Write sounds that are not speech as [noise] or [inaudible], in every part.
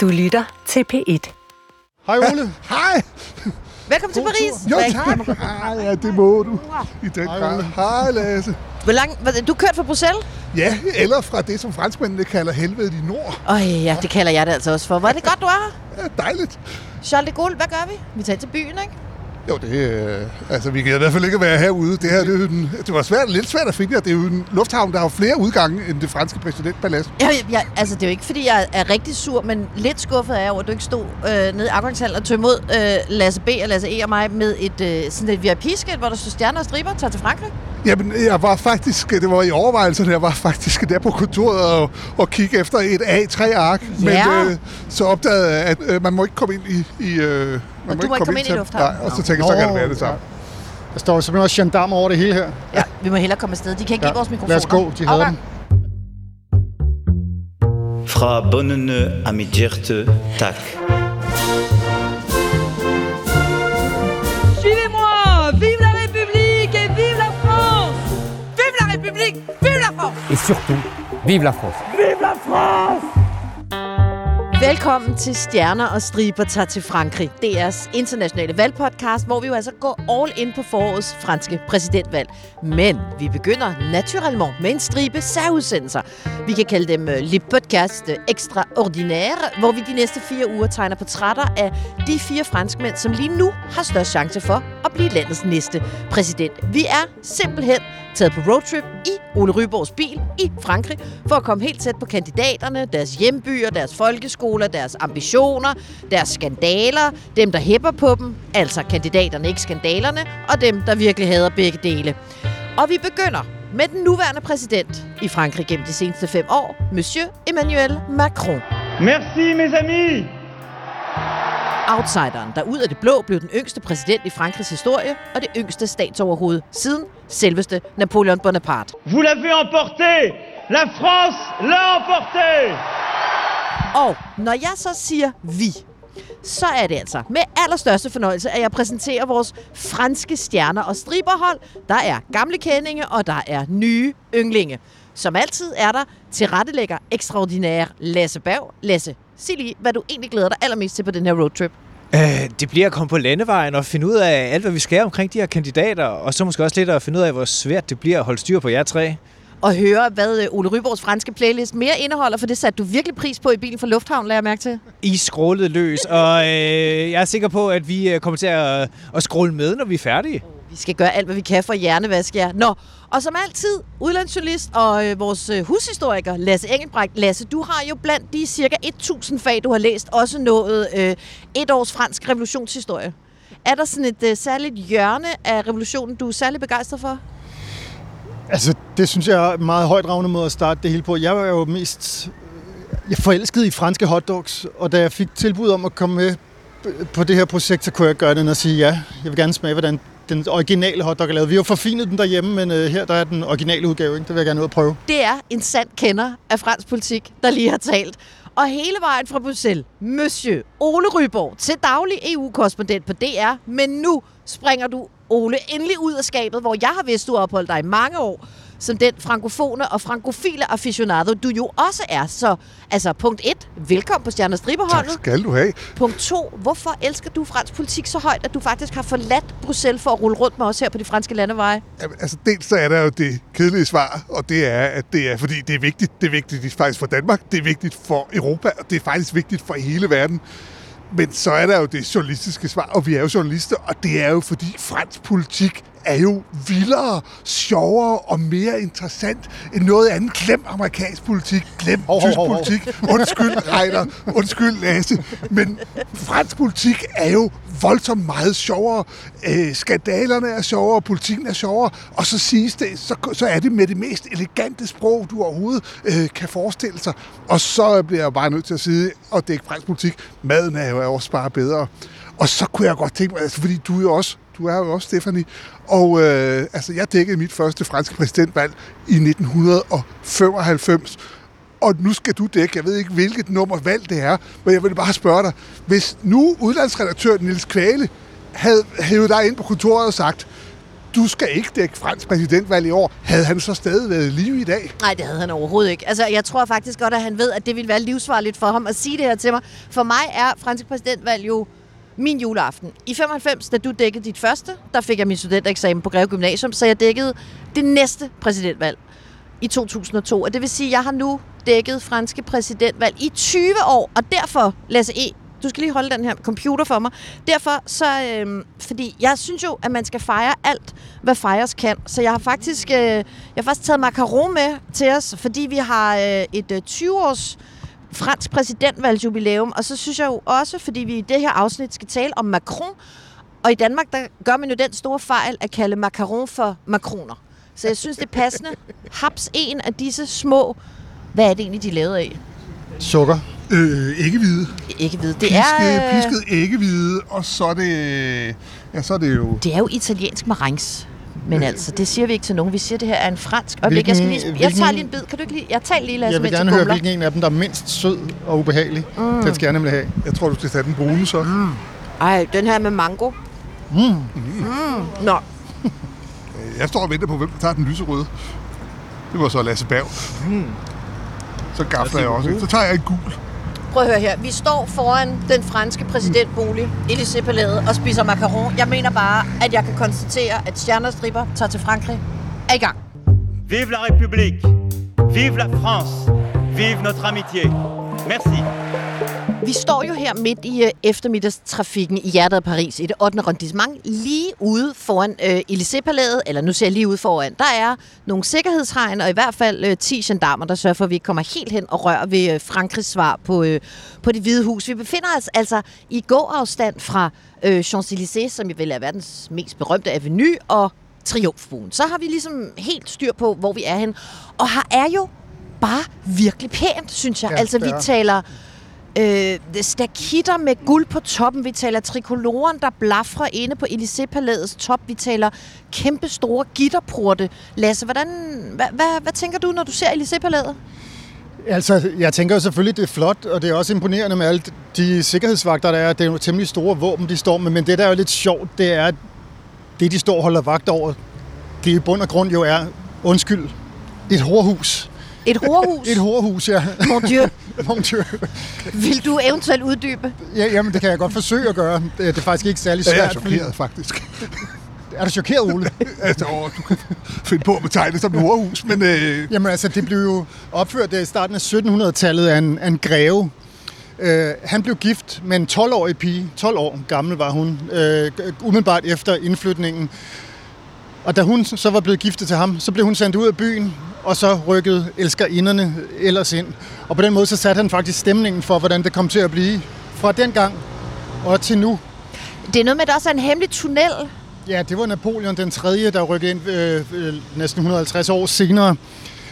Du lytter til P1. Hej Ole. Hej! Velkommen til Paris. Jo, tak. Ej, ja, det må du. I den Hej, grad. Ole. Hej, Lasse. Hvor lang, hvad- du kørte fra Bruxelles? Ja, eller fra det, som franskmændene kalder helvede i nord. Øj, ja, det kalder jeg det altså også for. Hvor er det godt, du er her. Ja, dejligt. Charles de Gaulle, hvad gør vi? Vi tager til byen, ikke? Jo, det øh, altså, vi kan i hvert fald ikke være herude. Det her, det, er jo den, det var svært, lidt svært at finde jer. Det er jo en lufthavn, der har flere udgange end det franske præsidentpalads. Jeg, jeg, altså, det er jo ikke, fordi jeg er rigtig sur, men lidt skuffet er jeg over, at du ikke stod øh, nede i afgangshallen og tog imod øh, Lasse B. og Lasse E. og mig med et, øh, sådan et VIP-skilt, hvor der stod stjerner og striber, tager til Frankrig. Jamen, jeg var faktisk, det var i overvejelse, jeg var faktisk der på kontoret og, og kigge efter et A3-ark. Men Ja. øh, så opdagede jeg, at øh, man må ikke komme ind i... i øh, man du må ikke komme ind i til- lufthavnen. Nej, og så tænkte jeg, så kan det være det samme. Der står simpelthen også gendarmer over det hele her. Ja, vi må hellere komme afsted. De kan ikke give vores mikrofoner. Lad os gå, de havde Afgang. dem. Fra mit hjerte, tak. Vive la France Et surtout, vive la France. Velkommen til Stjerner og Striber tager til Frankrig. DR's internationale valgpodcast, hvor vi jo altså går all in på forårets franske præsidentvalg. Men vi begynder naturellement med en stribe særudsendelser. Vi kan kalde dem uh, Le Podcast Extraordinaire, hvor vi de næste fire uger tegner portrætter af de fire franskmænd, som lige nu har størst chance for at blive landets næste præsident. Vi er simpelthen taget på roadtrip i Ole Ryborgs bil i Frankrig, for at komme helt tæt på kandidaterne, deres hjembyer, deres folkeskoler, deres ambitioner, deres skandaler, dem der hæpper på dem, altså kandidaterne, ikke skandalerne, og dem der virkelig hader begge dele. Og vi begynder med den nuværende præsident i Frankrig gennem de seneste fem år, Monsieur Emmanuel Macron. Merci mes amis Outsideren, der ud af det blå blev den yngste præsident i Frankrigs historie, og det yngste statsoverhoved siden selveste Napoleon Bonaparte. Vous l'avez emporté La France l'a emporté Og når jeg så siger vi, så er det altså med allerstørste fornøjelse, at jeg præsenterer vores franske stjerner og striberhold. Der er gamle kendinge, og der er nye ynglinge. Som altid er der tilrettelægger ekstraordinær Lasse Berg. Lasse, sig lige, hvad du egentlig glæder dig allermest til på den her roadtrip. Øh, det bliver at komme på landevejen og finde ud af alt, hvad vi skal omkring de her kandidater, og så måske også lidt at finde ud af, hvor svært det bliver at holde styr på jer tre. Og høre, hvad øh, Ole Ryborgs franske playlist mere indeholder, for det satte du virkelig pris på i bilen fra Lufthavn, lader jeg mærke til. I skrålede løs, og øh, jeg er sikker på, at vi øh, kommer til at, at skråle med, når vi er færdige. Vi skal gøre alt, hvad vi kan for at hjernevaske jer. Nå, og som altid, udlandsjournalist og øh, vores øh, hushistoriker, Lasse Engelbrecht. Lasse, du har jo blandt de cirka 1000 fag, du har læst, også nået øh, et års fransk revolutionshistorie. Er der sådan et øh, særligt hjørne af revolutionen, du er særlig begejstret for? Altså, det synes jeg er en meget højt ravende måde at starte det hele på. Jeg var jo mest øh, jeg forelskede i franske hotdogs, og da jeg fik tilbud om at komme med på det her projekt, så kunne jeg gøre det og sige ja. Jeg vil gerne smage, hvordan den originale hotdog er lavet. Vi har forfinet den derhjemme, men øh, her der er den originale udgave. Ikke? Det vil jeg gerne ud og prøve. Det er en sand kender af fransk politik, der lige har talt. Og hele vejen fra Bruxelles, Monsieur Ole Ryborg, til daglig EU-korrespondent på DR. Men nu springer du, Ole, endelig ud af skabet, hvor jeg har vidst, du har opholdt dig i mange år, som den frankofone og frankofile aficionado, du jo også er. Så altså, punkt 1, velkommen på Stjerner Tak Striberholdet. skal du have. Punkt 2, hvorfor elsker du fransk politik så højt, at du faktisk har forladt Bruxelles for at rulle rundt med os her på de franske landeveje? Jamen, altså, dels så er der jo det kedelige svar, og det er, at det er, fordi det er vigtigt. Det er vigtigt faktisk for Danmark, det er vigtigt for Europa, og det er faktisk vigtigt for hele verden. Men så er der jo det journalistiske svar, og vi er jo journalister, og det er jo fordi fransk politik er jo vildere, sjovere og mere interessant end noget andet. Glem amerikansk politik, glem Hov, tysk hov, hov. politik. Undskyld, Reiner, undskyld, Lasse. Men fransk politik er jo voldsomt meget sjovere. Øh, skandalerne er sjovere, politikken er sjovere, og så siges det, så, så er det med det mest elegante sprog, du overhovedet øh, kan forestille sig. Og så bliver jeg bare nødt til at sige, og det er ikke fransk politik, maden er jo også bare bedre. Og så kunne jeg godt tænke mig, altså, fordi du er jo også, du er jo også, Stefanie, og øh, altså, jeg dækkede mit første franske præsidentvalg i 1995, og nu skal du dække, jeg ved ikke, hvilket nummer valg det er, men jeg vil bare spørge dig, hvis nu udlandsredaktør Nils Kvale havde hævet dig ind på kontoret og sagt, du skal ikke dække fransk præsidentvalg i år. Havde han så stadig været i live i dag? Nej, det havde han overhovedet ikke. Altså, jeg tror faktisk godt, at han ved, at det ville være livsfarligt for ham at sige det her til mig. For mig er fransk præsidentvalg jo min juleaften. I 95, da du dækkede dit første, der fik jeg min studentereksamen på Greve Gymnasium, så jeg dækkede det næste præsidentvalg i 2002. Og det vil sige, at jeg har nu dækket franske præsidentvalg i 20 år, og derfor, Lasse E., du skal lige holde den her computer for mig. Derfor så, øh, fordi jeg synes jo, at man skal fejre alt, hvad fejres kan. Så jeg har faktisk, øh, jeg har faktisk taget macaron med til os, fordi vi har øh, et øh, 20-års fransk præsidentvalgsjubilæum. Og så synes jeg jo også, fordi vi i det her afsnit skal tale om Macron, og i Danmark, der gør man jo den store fejl at kalde macaron for makroner. Så jeg synes, det er passende. Haps en af disse små... Hvad er det egentlig, de er lavet af? Sukker. Øh, ikke hvide. Ikke ved. Det Pisket, er, øh, pisket ikke hvide, og så er det... Ja, så er det jo... det er jo italiensk marengs. Men altså, det siger vi ikke til nogen. Vi siger, at det her er en fransk. Øjeblik, jeg, skal lige, jeg hvilken- tager lige en bid. Kan du ikke lige... Jeg tager lige, Lasse, Jeg vil gerne høre, hvilken en af dem, der er mindst sød og ubehagelig. Mm. Den skal jeg nemlig have. Jeg tror, du skal tage den brune så. Mm. Ej, den her med mango. Mm. Mm. Nå, Jeg står og venter på, hvem der tager den lyserøde. Det var så Lasse Berg. Mm. Så gafler jeg også. Så tager jeg en gul prøv at høre her. Vi står foran den franske præsidentbolig, Élysée-palæet, og spiser macaron. Jeg mener bare, at jeg kan konstatere, at stjernestriber tager til Frankrig er i gang. Vive la République Vive la France Vive notre amitié Merci vi står jo her midt i øh, eftermiddagstrafikken i hjertet af Paris, i det 8. arrondissement, lige ude foran øh, Élysée-palæet, eller nu ser jeg lige ude foran. Der er nogle sikkerhedshegn, og i hvert fald øh, 10 gendarmer, der sørger for, at vi ikke kommer helt hen og rører ved øh, Frankrigs svar på, øh, på det hvide hus. Vi befinder os altså i gåafstand fra øh, Champs-Élysées, som vel er verdens mest berømte avenue, og Triumfbuen. Så har vi ligesom helt styr på, hvor vi er hen. Og her er jo bare virkelig pænt, synes jeg. Ja, altså, vi er. taler øh, stakitter med guld på toppen. Vi taler trikoloren, der blafrer inde på Élysée-palæets top. Vi taler kæmpe store gitterporte. Lasse, hvordan, hvad, hvad, hvad tænker du, når du ser Élysée-palæet? Altså, jeg tænker jo selvfølgelig, det er flot, og det er også imponerende med alle de sikkerhedsvagter, der er. Det er jo temmelig store våben, de står med, men det, der er jo lidt sjovt, det er, at det, de står og holder vagt over, det i bund og grund jo er, undskyld, et hårhus. Et horhus? Et horhus, ja. Mon Dieu. [laughs] Mon Dieu. Vil du eventuelt uddybe? Ja, jamen, det kan jeg godt forsøge at gøre. Det er faktisk ikke særlig Jeg er svært. fordi- chokeret, faktisk. Er du chokeret, Ole? [laughs] altså, åh, du kan finde på at betegne det som et horhus, men øh, Jamen altså, det blev jo opført der i starten af 1700-tallet af en, af en greve. Øh, han blev gift med en 12-årig pige. 12 år gammel var hun, øh, umiddelbart efter indflytningen. Og da hun så var blevet giftet til ham, så blev hun sendt ud af byen, og så rykkede elskerinderne ellers ind. Og på den måde så satte han faktisk stemningen for, hvordan det kom til at blive fra den gang og til nu. Det er noget med, at der også er en hemmelig tunnel. Ja, det var Napoleon den 3., der rykkede ind øh, øh, næsten 150 år senere.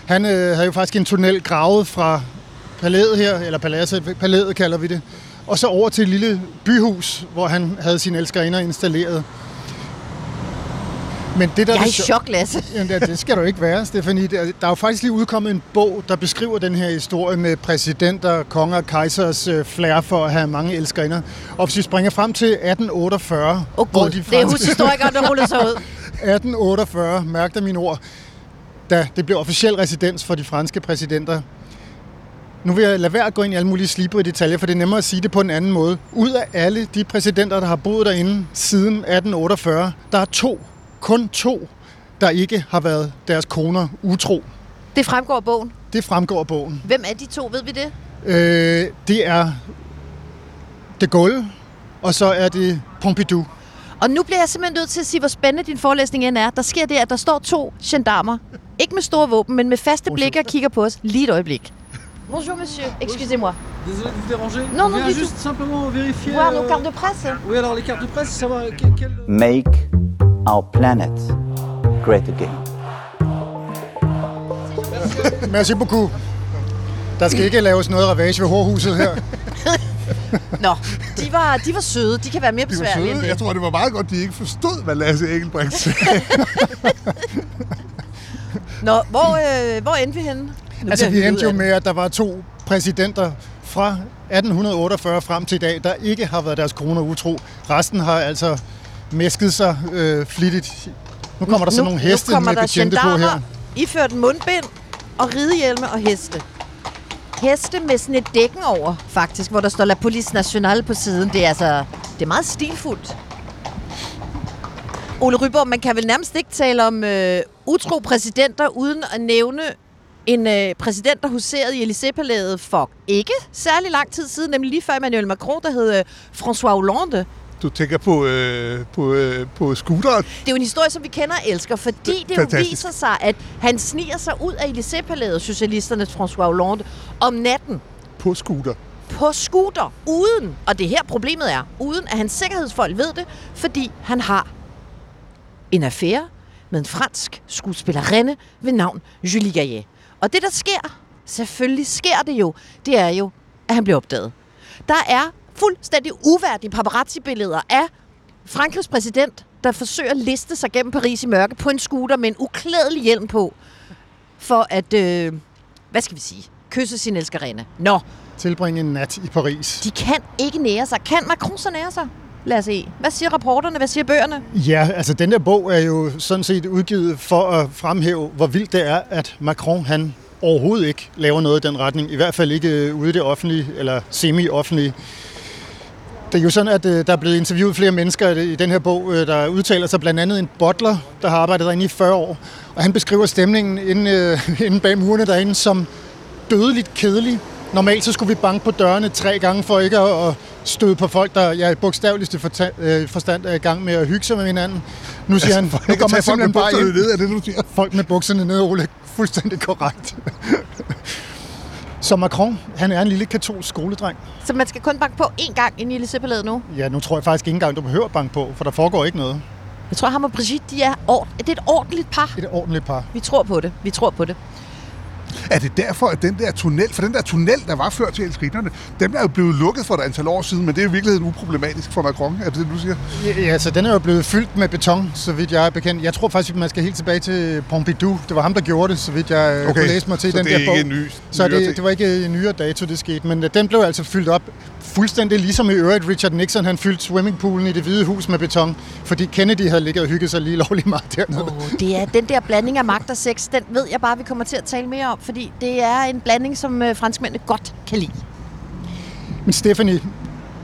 Han øh, havde jo faktisk en tunnel gravet fra palæet her, eller paladset, palæet kalder vi det, og så over til et lille byhus, hvor han havde sine elskerinder installeret. Men det, der Jeg er i chok, Lasse. [laughs] Jamen, det, det skal du ikke være, Stefanie. Der, er jo faktisk lige udkommet en bog, der beskriver den her historie med præsidenter, konger og kejsers øh, flair for at have mange elskerinder. Og hvis vi springer frem til 1848, Åh oh, hvor gud, de det er franske- hushistorikeren, der ruller sig ud. [laughs] 1848, mærk dig mine ord, da det blev officiel residens for de franske præsidenter. Nu vil jeg lade være at gå ind i alle mulige slibrige detaljer, for det er nemmere at sige det på en anden måde. Ud af alle de præsidenter, der har boet derinde siden 1848, der er to, kun to, der ikke har været deres koner utro. Det fremgår af bogen. Det fremgår af bogen. Hvem er de to, ved vi det? Øh, det er de Gaulle, og så er det Pompidou. Og nu bliver jeg simpelthen nødt til at sige, hvor spændende din forelæsning end er. Der sker det, at der står to gendarmer. Ikke med store våben, men med faste blikke og kigger på os. Lige et øjeblik. Bonjour, monsieur. Excusez-moi. Désolé de vous déranger. Non, On non, du juste simplement vérifier. Voir euh, nos cartes de presse. Oui, alors les cartes de presse, savoir quel... Make our planet great again. Merci beaucoup. Der skal ikke laves noget ravage ved hårhuset her. [laughs] Nå, de var, de var søde. De kan være mere de var besværlige end søde. Jeg det. tror, det var meget godt, de ikke forstod, hvad Lasse Engelbrecht sagde. [laughs] Nå, hvor, øh, hvor endte vi henne? Nu Altså, vi endte jo med, at der var to præsidenter fra 1848 frem til i dag, der ikke har været deres koner utro. Resten har altså mæsket sig øh, flittigt Nu kommer der så nogle heste nu med der betjente på her. iført mundbind og ridehjelme og heste. Heste med sådan et dækken over, faktisk, hvor der står La Police Nationale på siden. Det er altså, det er meget stilfuldt. Ole Ryborg, man kan vel nærmest ikke tale om øh, utro præsidenter, uden at nævne en øh, præsident, der huserede i Élysée-palæet for ikke særlig lang tid siden, nemlig lige før Emmanuel Macron, der hed øh, François Hollande. Du tænker på, øh, på, øh, på scooteren. Det er jo en historie, som vi kender og elsker, fordi det jo Fantastisk. viser sig, at han sniger sig ud af Élysée-palæet, socialisternes François Hollande, om natten På scooter. på scooter, uden, og det er her problemet er, uden at hans sikkerhedsfolk ved det, fordi han har en affære med en fransk skuespillerinde ved navn Julie Gaillet. Og det, der sker, selvfølgelig sker det jo, det er jo, at han bliver opdaget. Der er fuldstændig uværdige paparazzi-billeder af Frankrigs præsident, der forsøger at liste sig gennem Paris i mørke på en scooter med en uklædelig hjelm på, for at, øh, hvad skal vi sige, kysse sin elskerinde. Nå, Tilbringe en nat i Paris. de kan ikke nære sig. Kan Macron så nære sig? Lad os se. Hvad siger rapporterne? Hvad siger bøgerne? Ja, altså den der bog er jo sådan set udgivet for at fremhæve, hvor vildt det er, at Macron han overhovedet ikke laver noget i den retning. I hvert fald ikke øh, ude i det offentlige, eller semi-offentlige. Det er jo sådan, at øh, der er blevet interviewet flere mennesker i den her bog, øh, der udtaler sig blandt andet en butler, der har arbejdet derinde i 40 år. Og han beskriver stemningen inde, øh, [laughs] inde bag murene derinde som dødeligt kedelig. Normalt så skulle vi banke på dørene tre gange for ikke at, at støde på folk, der ja, i bogstaveligste øh, forstand er i gang med at hygge sig med hinanden. Nu siger han, nu med simpelthen bare ind. ned, er det, du siger? Folk med bukserne ned, Ole. Fuldstændig korrekt. Så Macron, han er en lille katolsk skoledreng. Så man skal kun banke på én gang i Élysée-palæet nu? Ja, nu tror jeg faktisk ikke engang, du behøver banke på, for der foregår ikke noget. Jeg tror, ham og Brigitte, de er, ord- det er et ordentligt par. Et ordentligt par. Vi tror på det. Vi tror på det. Er det derfor, at den der tunnel, for den der tunnel, der var før til elskritterne, den er jo blevet lukket for et antal år siden, men det er i virkeligheden uproblematisk for Macron, er det det, du siger? Ja, ja, så den er jo blevet fyldt med beton, så vidt jeg er bekendt. Jeg tror faktisk, at man skal helt tilbage til Pompidou. Det var ham, der gjorde det, så vidt jeg okay. kunne læse mig til så den det er der bog. ikke en ny, så det, det var ikke en nyere dato, det skete. Men øh, den blev altså fyldt op fuldstændig ligesom i øvrigt Richard Nixon. Han fyldte swimmingpoolen i det hvide hus med beton, fordi Kennedy havde ligget og hygget sig lige lovligt meget dernede. Oh, det er den der blanding af magt og sex, den ved jeg bare, vi kommer til at tale mere om, fordi det er en blanding, som øh, franskmændene godt kan lide. Men Stephanie,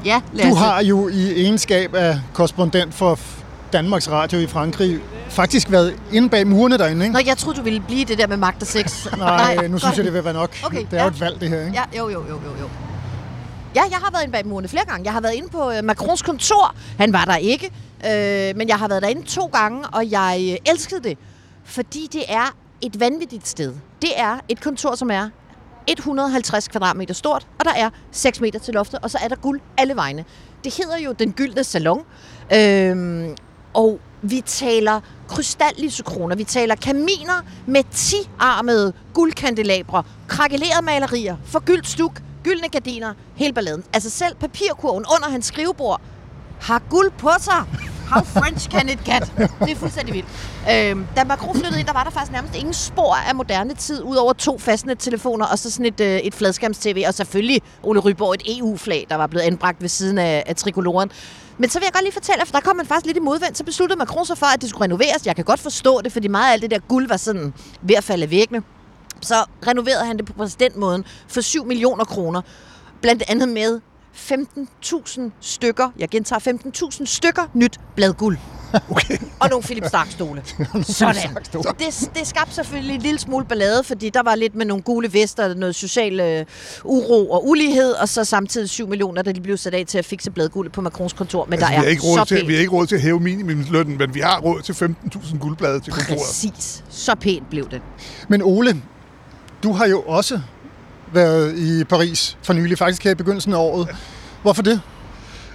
Ja, du har jo i egenskab af korrespondent for Danmarks Radio i Frankrig faktisk været inde bag murene derinde, ikke? Nå, jeg troede, du ville blive det der med magt og sex. [laughs] Nej, nu synes jeg, det vil være nok. Okay, det er ja. jo et valg, det her, ikke? Ja, jo, jo, jo, jo, jo. Ja, jeg har været inde bag murene flere gange. Jeg har været inde på øh, Macrons kontor. Han var der ikke, øh, men jeg har været derinde to gange, og jeg øh, elskede det, fordi det er et vanvittigt sted. Det er et kontor, som er 150 kvadratmeter stort, og der er 6 meter til loftet, og så er der guld alle vegne. Det hedder jo Den Gyldne Salon, øhm, og vi taler krystallysekroner, vi taler kaminer med 10-armede guldkandelabre, krakelerede malerier, forgyldt stuk, gyldne gardiner, hele balladen. Altså selv papirkurven under hans skrivebord har guld på sig. How French can it get? Det er fuldstændig vildt. Øhm, da Macron flyttede ind, der var der faktisk nærmest ingen spor af moderne tid, udover to fastnettelefoner og så sådan et, øh, et fladskærms-tv, og selvfølgelig Ole Ryborg, et EU-flag, der var blevet anbragt ved siden af, af trikoloren. Men så vil jeg godt lige fortælle, for der kom man faktisk lidt i modvind, så besluttede Macron sig for, at det skulle renoveres. Jeg kan godt forstå det, fordi meget af alt det der guld var sådan ved at falde af væggene. Så renoverede han det på præsidentmåden for 7 millioner kroner. Blandt andet med 15.000 stykker, jeg gentager 15.000 stykker nyt bladguld. Okay. Og nogle Philip Stark-stole. [laughs] Sådan. Det, det skabte selvfølgelig en lille smule ballade, fordi der var lidt med nogle gule vester, noget social øh, uro og ulighed, og så samtidig 7 millioner, der de blev sat af til at fikse bladguld på Macrons kontor. Men Altså, der vi, er ikke råd så til, pænt. vi har ikke råd til at hæve minimumslønnen, men vi har råd til 15.000 guldblade til kontoret. Præcis. Så pænt blev det. Men Ole, du har jo også været i Paris for nylig, faktisk her i begyndelsen af året. Hvorfor det?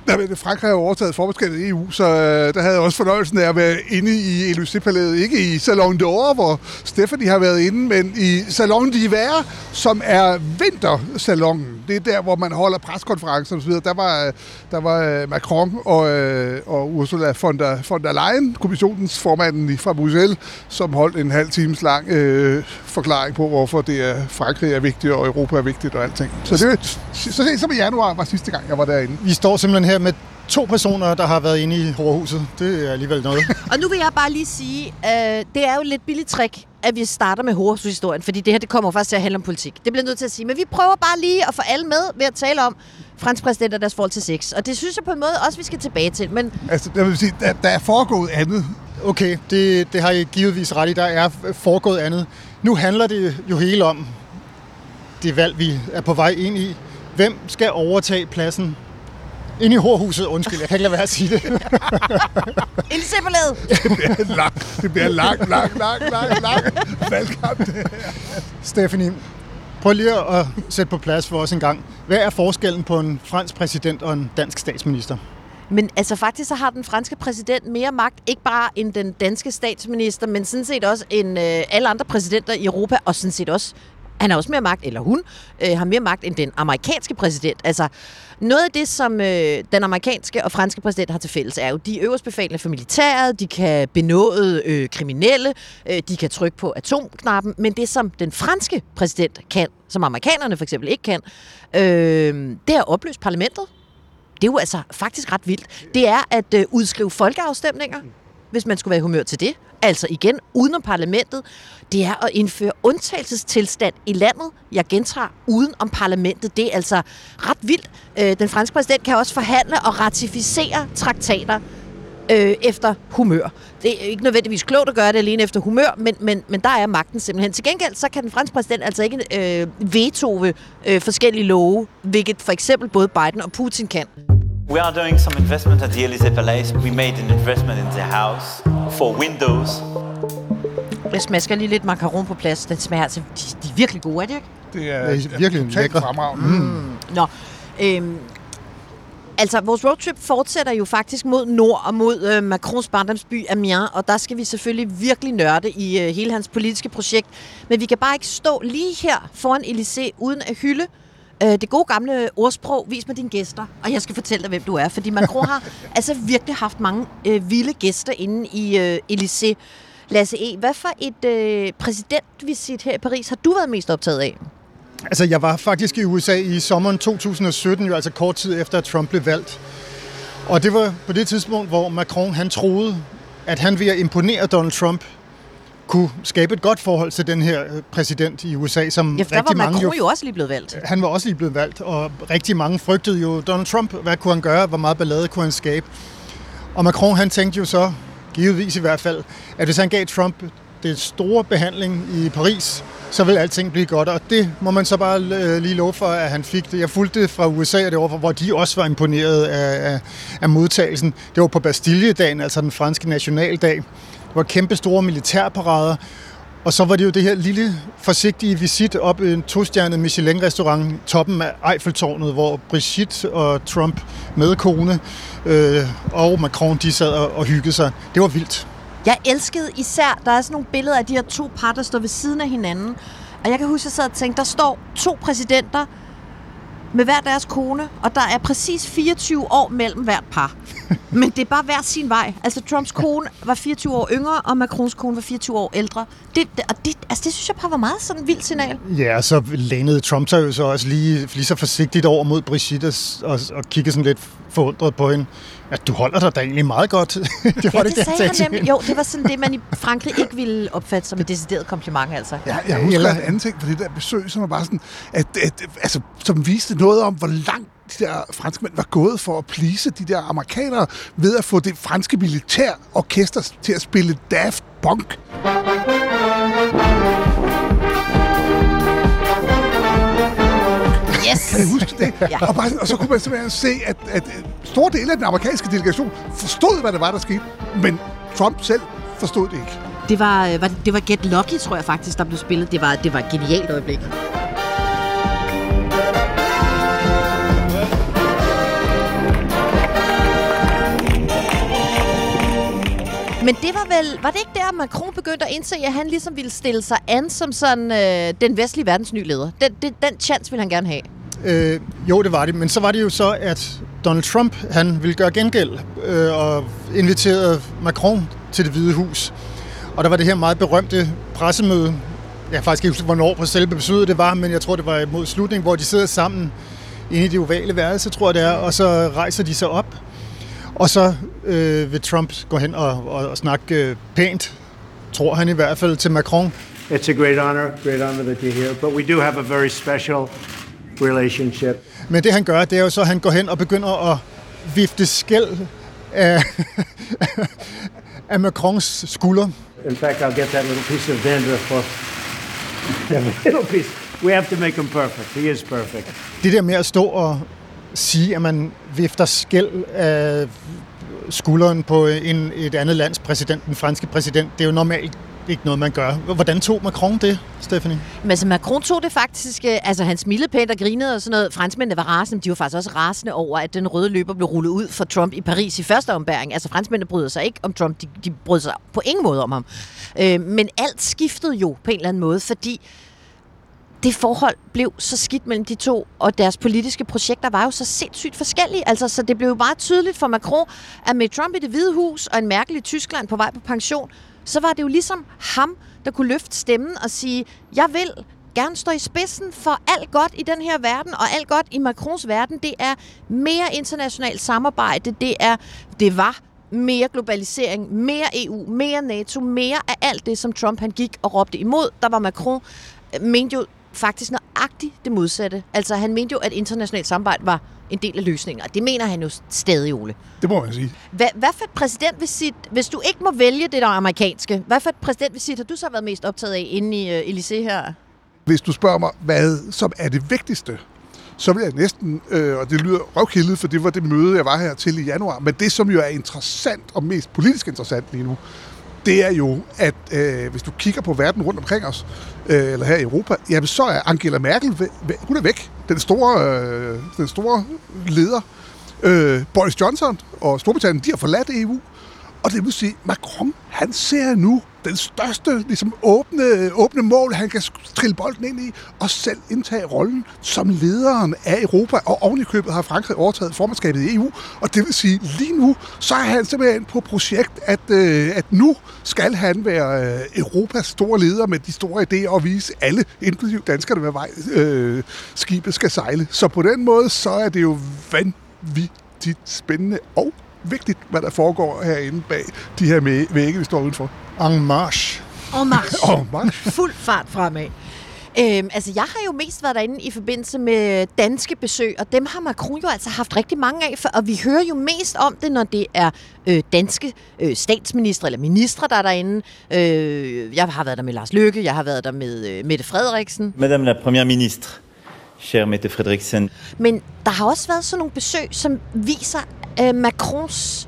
Nej, men Frankrig har overtaget formandskabet i EU, så øh, der havde jeg også fornøjelsen af at være inde i Élysée-palæet. Ikke i Salon d'Or, hvor Stephanie har været inde, men i Salon d'Hiver, som er vintersalongen. Det er der, hvor man holder preskonferencer osv. Der var, øh, der var øh, Macron og, øh, og Ursula von der, von der Leyen, kommissionens formanden fra Bruxelles, som holdt en halv times lang øh, forklaring på, hvorfor det er Frankrig er vigtigt, og Europa er vigtigt og alting. Så det så så, så i januar var sidste gang, jeg var derinde. Vi står simpelthen her med to personer, der har været inde i Horhuset. Det er alligevel noget. [laughs] Og nu vil jeg bare lige sige, øh, det er jo lidt billigt trick, at vi starter med Horus-historien, fordi det her det kommer faktisk til at handle om politik. Det bliver nødt til at sige, men vi prøver bare lige at få alle med ved at tale om fransk præsident og deres forhold til sex. Og det synes jeg på en måde også, vi skal tilbage til. Men Altså, jeg vil sige, der, der er foregået andet. Okay, det, det har I givetvis ret i. Der er foregået andet. Nu handler det jo hele om det valg, vi er på vej ind i. Hvem skal overtage pladsen ind i Horhuset? Undskyld, jeg kan ikke lade være at sige det. [laughs] Ildsepalæet! [laughs] Det bliver lang, det bliver lang, lang, lang, lang, lang valgkamp. det her. Stephanie, prøv lige at sætte på plads for os en gang. Hvad er forskellen på en fransk præsident og en dansk statsminister? Men altså faktisk så har den franske præsident mere magt, ikke bare end den danske statsminister, men sådan set også end øh, alle andre præsidenter i Europa, og sådan set også, han har også mere magt, eller hun øh, har mere magt end den amerikanske præsident. Altså noget af det, som øh, den amerikanske og franske præsident har til fælles, er jo, de er øverstbefalende for militæret, de kan benåde øh, kriminelle, øh, de kan trykke på atomknappen, men det som den franske præsident kan, som amerikanerne for eksempel ikke kan, øh, det er at opløse parlamentet. Det er jo altså faktisk ret vildt. Det er at øh, udskrive folkeafstemninger, hvis man skulle være i humør til det. Altså igen, uden om parlamentet. Det er at indføre undtagelsestilstand i landet. Jeg gentager, uden om parlamentet. Det er altså ret vildt. Øh, den franske præsident kan også forhandle og ratificere traktater øh, efter humør. Det er ikke nødvendigvis klogt at gøre det alene efter humør, men, men, men der er magten simpelthen. Til gengæld så kan den franske præsident altså ikke øh, vetove øh, forskellige love, hvilket for eksempel både Biden og Putin kan. We are doing some investment at the Elysee Palace. We made an investment in the house for windows. Jeg smasker lige lidt macaron på plads. Den smager altså... De, de er virkelig gode, er de ikke? Det er, Det er virkelig lækre. fremragende. Mm. Nå, øhm, altså vores roadtrip fortsætter jo faktisk mod nord og mod øh, Macrons barndomsby Amiens, og der skal vi selvfølgelig virkelig nørde i øh, hele hans politiske projekt. Men vi kan bare ikke stå lige her foran Elysée uden at hylde øh, det gode gamle ordsprog, vis mig dine gæster, og jeg skal fortælle dig, hvem du er. Fordi Macron har [laughs] altså virkelig haft mange øh, vilde gæster inde i øh, Elysée. Lasse E., hvad for et øh, præsidentvisit her i Paris har du været mest optaget af? Altså, jeg var faktisk i USA i sommeren 2017, jo altså kort tid efter, at Trump blev valgt. Og det var på det tidspunkt, hvor Macron han troede, at han ved at imponere Donald Trump, kunne skabe et godt forhold til den her øh, præsident i USA, som Ja, der var rigtig mange Macron jo også lige blevet valgt. Han var også lige blevet valgt, og rigtig mange frygtede jo Donald Trump. Hvad kunne han gøre? Hvor meget ballade kunne han skabe? Og Macron han tænkte jo så, givetvis i hvert fald, at hvis han gav Trump det store behandling i Paris, så vil alting blive godt. Og det må man så bare øh, lige love for, at han fik det. Jeg fulgte det fra USA og derovre, hvor de også var imponeret af, af, af modtagelsen. Det var på Bastilledagen, altså den franske nationaldag. Det var kæmpe store militærparader. Og så var det jo det her lille, forsigtige visit op i en tostjernet Michelin-restaurant, toppen af Eiffeltårnet, hvor Brigitte og Trump med kone øh, og Macron, de sad og, og hyggede sig. Det var vildt. Jeg elskede især, der er sådan nogle billeder af de her to par, der står ved siden af hinanden. Og jeg kan huske, at jeg sad og tænkte, der står to præsidenter med hver deres kone, og der er præcis 24 år mellem hvert par. [laughs] Men det er bare hver sin vej. Altså Trumps kone var 24 år yngre, og Macrons kone var 24 år ældre. Det, og det, altså det synes jeg bare var meget sådan en vild signal. Ja, så lænede Trump sig jo så også lige, lige så forsigtigt over mod Brigitte og, og, og kiggede sådan lidt forundret på hende. At du holder dig da egentlig meget godt. [laughs] det var Ja, det, det sagde han nemlig. Jo, det var sådan det, man i Frankrig ikke ville opfatte som et decideret kompliment, altså. Ja, jeg husker Eller- en anden ting på det der besøg, som var bare sådan, at, at, altså, som viste noget om, hvor langt de der franskmænd var gået for at plise de der amerikanere ved at få det franske militærorkester til at spille Daft Punk. Kan I huske det? [laughs] Ja. og, bare, og så kunne man simpelthen se, at, at store dele af den amerikanske delegation forstod, hvad det var, der skete, men Trump selv forstod det ikke. Det var, øh, var, det var Get Lucky, tror jeg faktisk, der blev spillet. Det var, det var et genialt øjeblik. Men det var vel, var det ikke der, Macron begyndte at indse, at han ligesom ville stille sig an som sådan øh, den vestlige verdens nye leder? Den, den, den chance ville han gerne have. Øh, jo, det var det. Men så var det jo så, at Donald Trump han ville gøre gengæld øh, og inviterede Macron til det hvide hus. Og der var det her meget berømte pressemøde. Jeg kan faktisk ikke huske, hvornår på selve besøget det var, men jeg tror, det var mod slutningen, hvor de sidder sammen inde i det ovale værelse, tror jeg det er, og så rejser de sig op, og så øh, vil Trump gå hen og, og, og snakke øh, pænt, tror han i hvert fald, til Macron. It's a great honor, great honor that you're here, but we do have a very special relationship. Men det han gør, det er jo så, at han går hen og begynder at vifte skæld af, [laughs] af Macrons skulder. In fact, I'll get that little piece of dandruff off. Yeah, little piece. We have to make him perfect. He is perfect. Det der med at stå og sige, at man vifter skæld af skulderen på en, et andet lands præsident, den franske præsident, det er jo normalt ikke noget, man gør. Hvordan tog Macron det, Stephanie? Men altså, Macron tog det faktisk, øh, altså han smilede pænt og grinede og sådan noget. Franskmændene var rasende, de var faktisk også rasende over, at den røde løber blev rullet ud for Trump i Paris i første ombæring. Altså franskmændene bryder sig ikke om Trump, de, de bryder sig på ingen måde om ham. Øh, men alt skiftede jo på en eller anden måde, fordi det forhold blev så skidt mellem de to, og deres politiske projekter var jo så sindssygt forskellige. Altså, så det blev jo meget tydeligt for Macron, at med Trump i det hvide hus og en mærkelig Tyskland på vej på pension, så var det jo ligesom ham, der kunne løfte stemmen og sige, jeg vil gerne stå i spidsen for alt godt i den her verden, og alt godt i Macrons verden, det er mere internationalt samarbejde, det er, det var mere globalisering, mere EU, mere NATO, mere af alt det, som Trump han gik og råbte imod. Der var Macron, øh, mente jo faktisk nøjagtigt det modsatte. Altså han mente jo, at internationalt samarbejde var en del af løsningen, og det mener han jo stadig, Ole. Det må man sige. Hvad, hvad for et præsidentvisit, hvis du ikke må vælge det der amerikanske, hvad for et præsidentvisit har du så været mest optaget af inde i uh, Elysée her? Hvis du spørger mig, hvad som er det vigtigste, så vil jeg næsten, øh, og det lyder røvkildet, for det var det møde, jeg var her til i januar, men det, som jo er interessant og mest politisk interessant lige nu, det er jo, at øh, hvis du kigger på verden rundt omkring os, øh, eller her i Europa, jamen så er Angela Merkel, væ- hun er væk. Den store, øh, den store leder. Øh, Boris Johnson og Storbritannien, de har forladt EU. Og det vil sige, Macron, han ser nu den største ligesom, åbne, åbne mål, han kan trille bolden ind i, og selv indtage rollen som lederen af Europa, og oven i købet har Frankrig overtaget formandskabet i EU, og det vil sige, lige nu, så er han simpelthen på projekt, at, øh, at nu skal han være øh, Europas store leder med de store idéer og vise alle, inklusive danskerne, hvad vej øh, skibet skal sejle. Så på den måde, så er det jo vanvittigt spændende og vigtigt, hvad der foregår herinde bag de her vægge, vi står udenfor. En marche. En marche. [laughs] En marche. Fuld fart fremad. Øhm, altså, jeg har jo mest været derinde i forbindelse med danske besøg, og dem har Macron jo altså haft rigtig mange af, for, og vi hører jo mest om det, når det er øh, danske øh, statsminister eller ministre, der er derinde. Øh, jeg har været der med Lars Løkke, jeg har været der med øh, Mette Frederiksen. Madame la Première Ministre, cher Mette Frederiksen. Men der har også været sådan nogle besøg, som viser øh, Macrons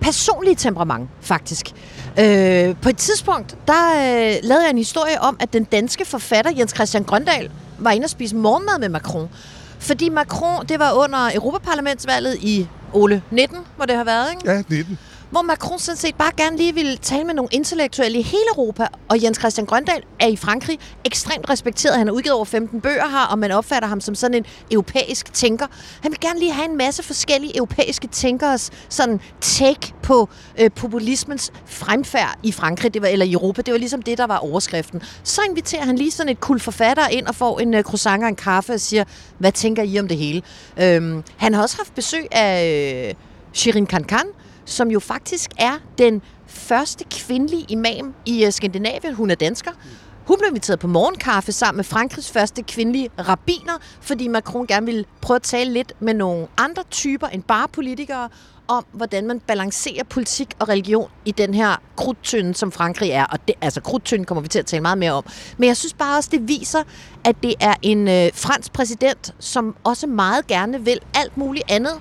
personlige temperament, faktisk. Øh, på et tidspunkt, der øh, lavede jeg en historie om, at den danske forfatter Jens Christian Grøndal var inde og spise morgenmad med Macron. Fordi Macron, det var under Europaparlamentsvalget i Ole 19, hvor det har været, ikke? Ja, 19 hvor Macron sådan set bare gerne lige ville tale med nogle intellektuelle i hele Europa, og Jens Christian Grøndal er i Frankrig ekstremt respekteret. Han har udgivet over 15 bøger her, og man opfatter ham som sådan en europæisk tænker. Han vil gerne lige have en masse forskellige europæiske tænkeres sådan take på øh, populismens fremfærd i Frankrig, det var, eller i Europa. Det var ligesom det, der var overskriften. Så inviterer han lige sådan et kul forfatter ind og får en øh, croissant og en kaffe og siger, hvad tænker I om det hele? Øhm, han har også haft besøg af øh, Shirin Kankan, som jo faktisk er den første kvindelige imam i øh, Skandinavien. Hun er dansker. Hun blev inviteret på morgenkaffe sammen med Frankrigs første kvindelige rabiner, fordi Macron gerne ville prøve at tale lidt med nogle andre typer end bare politikere om, hvordan man balancerer politik og religion i den her krudtønde, som Frankrig er. Og det, altså krudtønden kommer vi til at tale meget mere om. Men jeg synes bare også, det viser, at det er en øh, fransk præsident, som også meget gerne vil alt muligt andet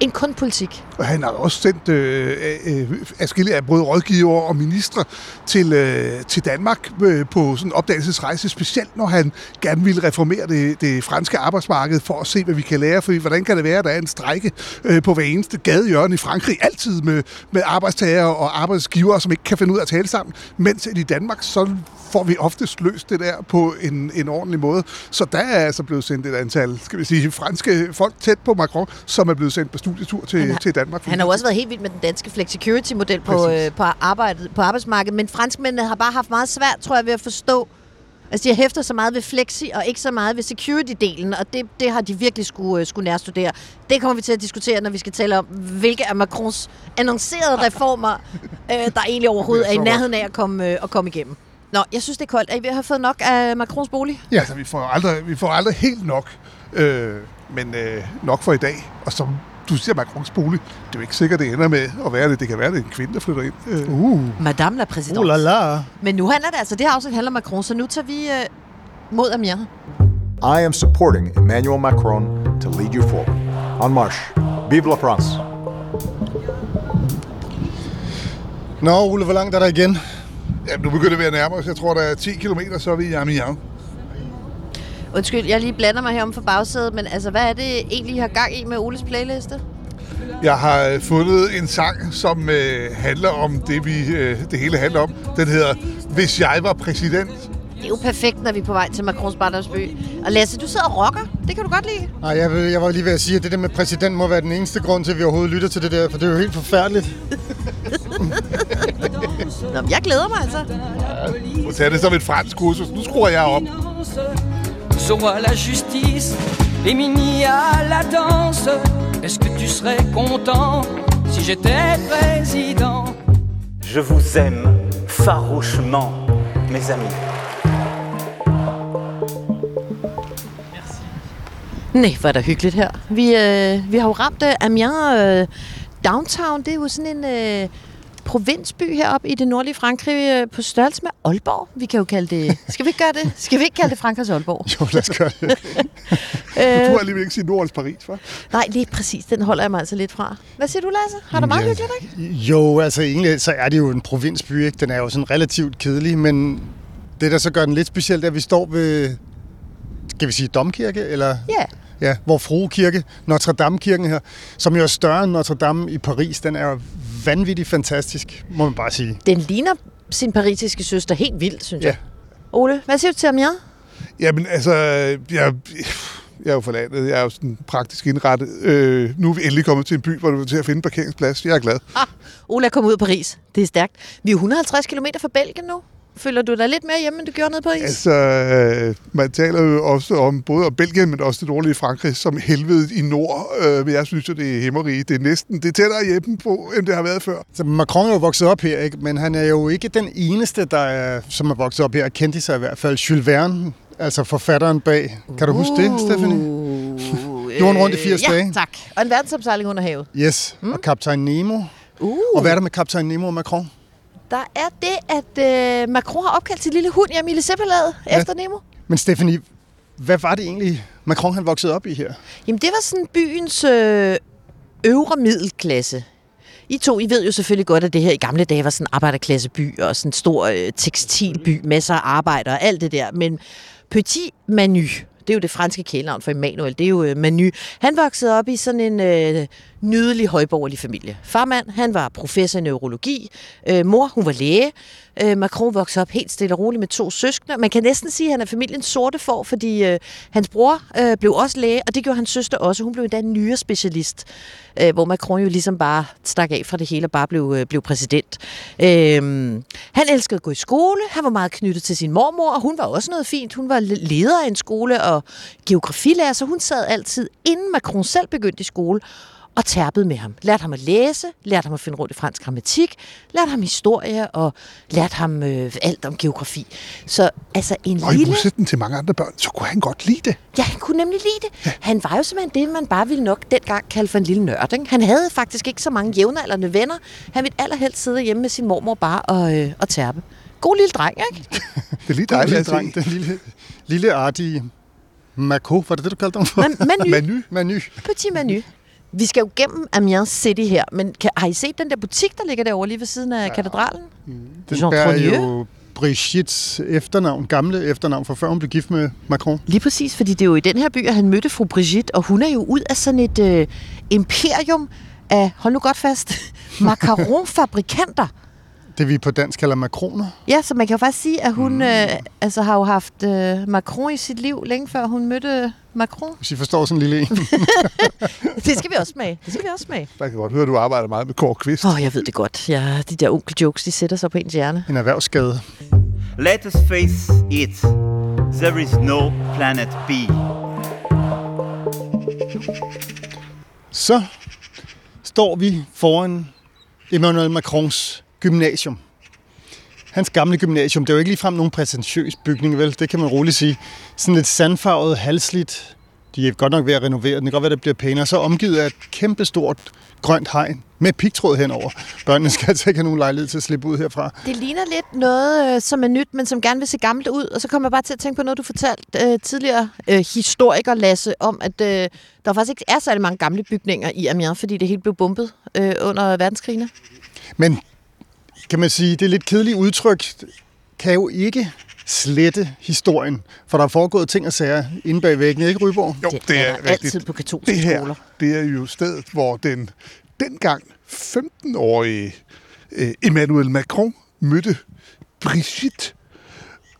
end kun politik. Og han har også sendt øh, øh, øh afskillige af både rådgiver og ministre til, øh, til Danmark øh, på sådan en opdagelsesrejse, specielt når han gerne ville reformere det, det franske arbejdsmarked for at se, hvad vi kan lære. For hvordan kan det være, at der er en strække øh, på hver eneste gadehjørne i Frankrig, altid med, med arbejdstager og arbejdsgiver, som ikke kan finde ud af at tale sammen, mens i Danmark, så får vi oftest løst det der på en, en ordentlig måde. Så der er altså blevet sendt et antal, skal vi sige, franske folk tæt på Macron, som er blevet sendt på studietur til, har, til Danmark. Han har jo også været helt vild med den danske flexicurity-model på, øh, på, arbejdet, på arbejdsmarkedet, men franskmændene har bare haft meget svært, tror jeg, ved at forstå, Altså, de har hæftet så meget ved flexi, og ikke så meget ved security-delen, og det, det har de virkelig skulle, skulle nærstudere. Det kommer vi til at diskutere, når vi skal tale om, hvilke af Macrons annoncerede [laughs] reformer, øh, der egentlig overhovedet er i nærheden af at komme, øh, at komme igennem. Nå, jeg synes, det er koldt. Er I ved at have fået nok af Macrons bolig? Ja. Altså, vi får aldrig, vi får aldrig helt nok, øh, men øh, nok for i dag. Og som du siger, Macrons bolig, det er jo ikke sikkert, det ender med at være det. Det kan være, det er en kvinde, der flytter ind. Øh. Uh. Madame la Présidente. Oh la la. Men nu handler det altså, det her afsnit handler om Macron, så nu tager vi øh, mod Amir. I am supporting Emmanuel Macron to lead you forward. En marche. Vive la France. Nå, Ole, hvor langt er der igen? Ja, nu begynder vi at nærme os. Jeg tror, der er 10 km, så er vi i Amiens. Undskyld, jeg lige blander mig herom for bagsædet, men altså, hvad er det egentlig, I har gang i med Oles playliste? Jeg har fundet en sang, som øh, handler om det, vi øh, det hele handler om. Den hedder Hvis jeg var præsident. Det er jo perfekt, når vi er på vej til Macrons barndomsby. Og Lasse, du sidder og rocker. Det kan du godt lide. Nej, jeg, vil- jeg var lige ved at sige, at det der med præsident må være den eneste grund til, at vi overhovedet lytter til det der, for det er jo helt forfærdeligt. Nå, jeg glæder mig altså. Nu tager det som et fransk kursus. Nu skruer jeg op. Sauve la justice et Mini à la danse. Est-ce que tu serais content si j'étais président? Je vous aime farouchement, mes amis. Nej, hvor er der hyggeligt her. Vi, øh, vi har jo ramt øh, Amiens øh, downtown. Det er jo sådan en øh, provinsby heroppe i det nordlige Frankrig øh, på størrelse med Aalborg. Vi kan jo kalde det... Skal vi ikke gøre det? Skal vi ikke kalde det Frankrigs Aalborg? Jo, lad os gøre det. [laughs] Øh, Du har alligevel ikke sige Nordens Paris, hva'? nej, lige præcis. Den holder jeg mig altså lidt fra. Hvad siger du, Lasse? Har du meget Ja. hyggeligt, ikke? Jo, altså egentlig så er det jo en provinsby, ikke? Den er jo sådan relativt kedelig, men det, der så gør den lidt speciel, det er, at vi står ved, skal vi sige Domkirke, eller? Ja. Ja, hvor Frue Kirke, Notre Dame-kirken her, som jo er større end Notre Dame i Paris, den er jo vanvittigt fantastisk, må man bare sige. Den ligner sin parisiske søster helt vildt, synes Ja. jeg. Ole, hvad siger du til Amiens? Jamen, altså, jeg, jeg er jo forlandet. Jeg er jo sådan praktisk indrettet. Øh, nu er vi endelig kommet til en by, hvor du er til at finde parkeringsplads. Jeg er glad. Ah, Ole er kommet ud af Paris. Det er stærkt. Vi er 150 km fra Belgien nu. Føler du dig lidt mere hjemme, end du gjorde nede i Paris? Altså, øh, man taler jo også om både om Belgien, men også det nordlige Frankrig, som helvede i nord. Øh, men jeg synes jo, det er himmerige. Det er næsten det er tættere hjemme på, end det har været før. Så Macron er jo vokset op her, ikke? men han er jo ikke den eneste, der er, som er vokset op her, kendte sig i hvert fald. Jules Verne, altså forfatteren bag. Kan du huske det, Stephanie? [laughs] Jorden rundt i 80 ja, dage. tak. Og en verdensopsejling under havet. Yes, mm. og Kaptajn Nemo. Uh. Og hvad er der med Kaptajn Nemo og Macron? Der er det, at øh, Macron har opkaldt sin lille hund i Amelie Seppalaget ja. efter Nemo. Men Stephanie, hvad var det egentlig, Macron han voksede op i her? Jamen, det var sådan byens øh, øvre middelklasse. I to, I ved jo selvfølgelig godt, at det her i gamle dage var sådan en arbejderklasseby og sådan en stor øh, tekstilby, masser af arbejder og alt det der. Men Petit Manu, det er jo det franske kælenavn for Emmanuel, det er jo øh, Manu. Han voksede op i sådan en øh, nydelig højborgerlig familie. Farmand, han var professor i neurologi. Øh, mor, hun var læge. Øh, Macron vokser op helt stille og roligt med to søskende. Man kan næsten sige, at han er familiens sorte for, fordi øh, hans bror øh, blev også læge, og det gjorde hans søster også. Hun blev endda en nyere specialist, øh, hvor Macron jo ligesom bare stak af fra det hele og bare blev, øh, blev præsident. Øh, han elskede at gå i skole. Han var meget knyttet til sin mormor, og hun var også noget fint. Hun var leder af en skole og geografilærer, så hun sad altid, inden Macron selv begyndte i skole, og tærpede med ham. Lærte ham at læse, lærte ham at finde rundt i fransk grammatik, lærte ham historie og lærte ham øh, alt om geografi. Så altså en Og i lille... modsætning til mange andre børn, så kunne han godt lide det. Ja, han kunne nemlig lide det. Han var jo simpelthen det, man bare ville nok dengang kalde for en lille nørd. Ikke? Han havde faktisk ikke så mange jævnaldrende venner. Han ville allerhelst sidde hjemme med sin mormor bare og, øh, og tærpe. God lille dreng, ikke? [laughs] Det er lige dejligt lille dreng, den lille, lille artige Mako, var det det, du kaldte ham for? Man- Manu. Manu. Manu. Petit menu. Vi skal jo gennem Amiens City her, men kan, har I set den der butik, der ligger derovre lige ved siden af ja. katedralen? Den Jean bærer jo Brigittes efternavn, gamle efternavn, fra før hun blev gift med Macron. Lige præcis, fordi det er jo i den her by, at han mødte fru Brigitte, og hun er jo ud af sådan et øh, imperium af, hold nu godt fast, [laughs] macaronfabrikanter. Det vi på dansk kalder makroner. Ja, så man kan jo faktisk sige, at hun øh, altså har jo haft øh, Macron i sit liv, længe før hun mødte Macron. Hvis I forstår sådan en lille en. [laughs] Det skal vi også smage. Det skal vi også smage. Jeg kan godt høre, at du arbejder meget med Kåre Kvist. Åh, oh, jeg ved det godt. Ja, de der onkel jokes, de sætter sig på ens hjerne. En erhvervsskade. Let us face it. There is no planet B. Så står vi foran Emmanuel Macrons gymnasium. Hans gamle gymnasium, det er jo ikke ligefrem nogen præsentiøs bygning, vel? Det kan man roligt sige. Sådan lidt sandfarvet, halsligt. De er godt nok ved at renovere den. Det kan godt være, det bliver pænere. Så omgivet af et kæmpestort grønt hegn med pigtråd henover. Børnene skal altså ikke have nogen lejlighed til at slippe ud herfra. Det ligner lidt noget, øh, som er nyt, men som gerne vil se gammelt ud. Og så kommer jeg bare til at tænke på noget, du fortalte øh, tidligere, øh, historiker Lasse, om at øh, der faktisk ikke er særlig mange gamle bygninger i Amiens, fordi det hele blev bumpet øh, under verdenskrigene. Men kan man sige, det er lidt kedeligt udtryk, kan jo ikke slette historien, for der er foregået ting og sager inde bag væggen, ikke Ryborg? Jo, det, det er, er rigtigt. altid på katolske det her, skoler. Det er jo stedet, hvor den dengang 15-årige øh, Emmanuel Macron mødte Brigitte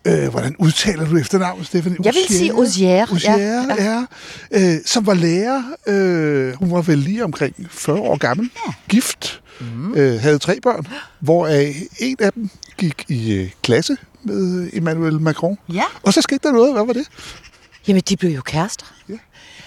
Øh, hvordan udtaler du efternavnet, Stefanie? Jeg vil sige Ozier. Ozier, ja. ja. ja. Øh, som var lærer. Øh, hun var vel lige omkring 40 år gammel. Ja. Gift. Mm. Øh, havde tre børn, hvoraf en af dem gik i øh, klasse med Emmanuel Macron. Ja. Og så skete der noget. Hvad var det? Jamen, de blev jo kærester. Ja.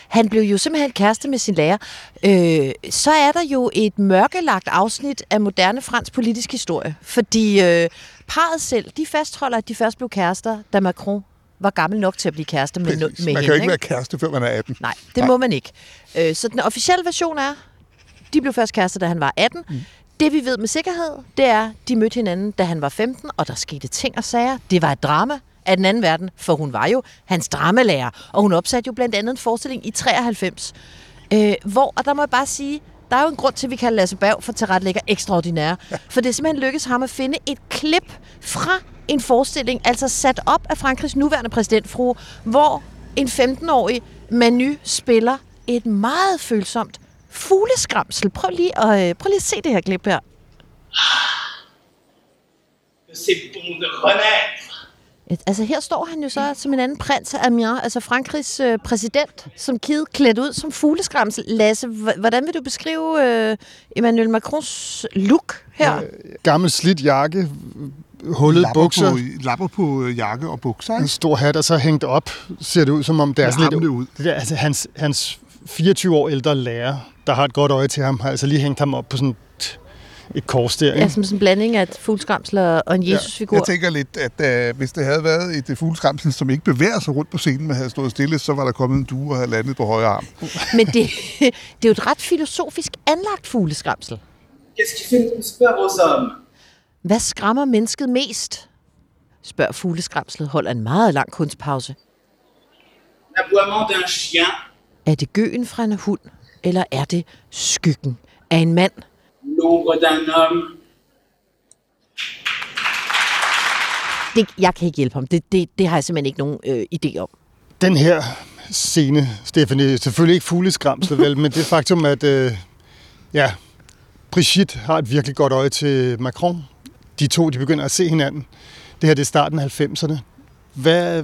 Han blev jo simpelthen kæreste med sin lærer. Øh, så er der jo et mørkelagt afsnit af moderne fransk politisk historie, fordi øh, parret selv, de fastholder, at de først blev kærester, da Macron var gammel nok til at blive kæreste med, med man hende. kan jo ikke være kæreste, før man er 18. Nej, det Nej. må man ikke. Øh, så den officielle version er, de blev først kærester, da han var 18. Mm. Det vi ved med sikkerhed, det er, de mødte hinanden, da han var 15, og der skete ting og sager. Det var et drama af den anden verden, for hun var jo hans dramalærer, og hun opsatte jo blandt andet en forestilling i 93, øh, hvor, og der må jeg bare sige, der er jo en grund til, at vi kalder Lasse Berg for tilrettelægger ekstraordinær. For det er simpelthen lykkedes ham at finde et klip fra en forestilling, altså sat op af Frankrigs nuværende præsidentfrue, hvor en 15-årig Manu spiller et meget følsomt fugleskramsel. Prøv lige at, øh, prøv lige at se det her klip her. C'est bon de renaître. Altså her står han jo så som en anden prins af Amiens, altså Frankrigs øh, præsident, som kid klædt ud som fugleskramsel. Lasse, hvordan vil du beskrive øh, Emmanuel Macrons look her? Øh, gammel slidt jakke, hullet lapper bukser. På, lapper på jakke og bukser. En stor hat, og så hængt op, ser det ud, som om det er sådan lidt... Ud. Det der, altså hans, hans 24 år ældre lærer, der har et godt øje til ham, har altså lige hængt ham op på sådan et, et kors der. Ja, som sådan en blanding af et fugleskramsel og en Jesusfigur. Ja, jeg tænker lidt, at uh, hvis det havde været et fugleskramsel, som ikke bevæger sig rundt på scenen, men havde stået stille, så var der kommet en due og havde landet på højre arm. Men det, [laughs] det er jo et ret filosofisk anlagt fugleskramsel. Hvad skræmmer mennesket mest? Spørger fugleskramslet, holder en meget lang kunstpause. L'aboiement d'un chien. Er det gøen fra en hund, eller er det skyggen af en mand? Det, jeg kan ikke hjælpe ham. Det, det, det har jeg simpelthen ikke nogen øh, idé om. Den her scene, Stephanie, selvfølgelig ikke fugleskramsel, vel, men det faktum, at øh, ja, Brigitte har et virkelig godt øje til Macron. De to, de begynder at se hinanden. Det her det er starten af 90'erne. Hvad,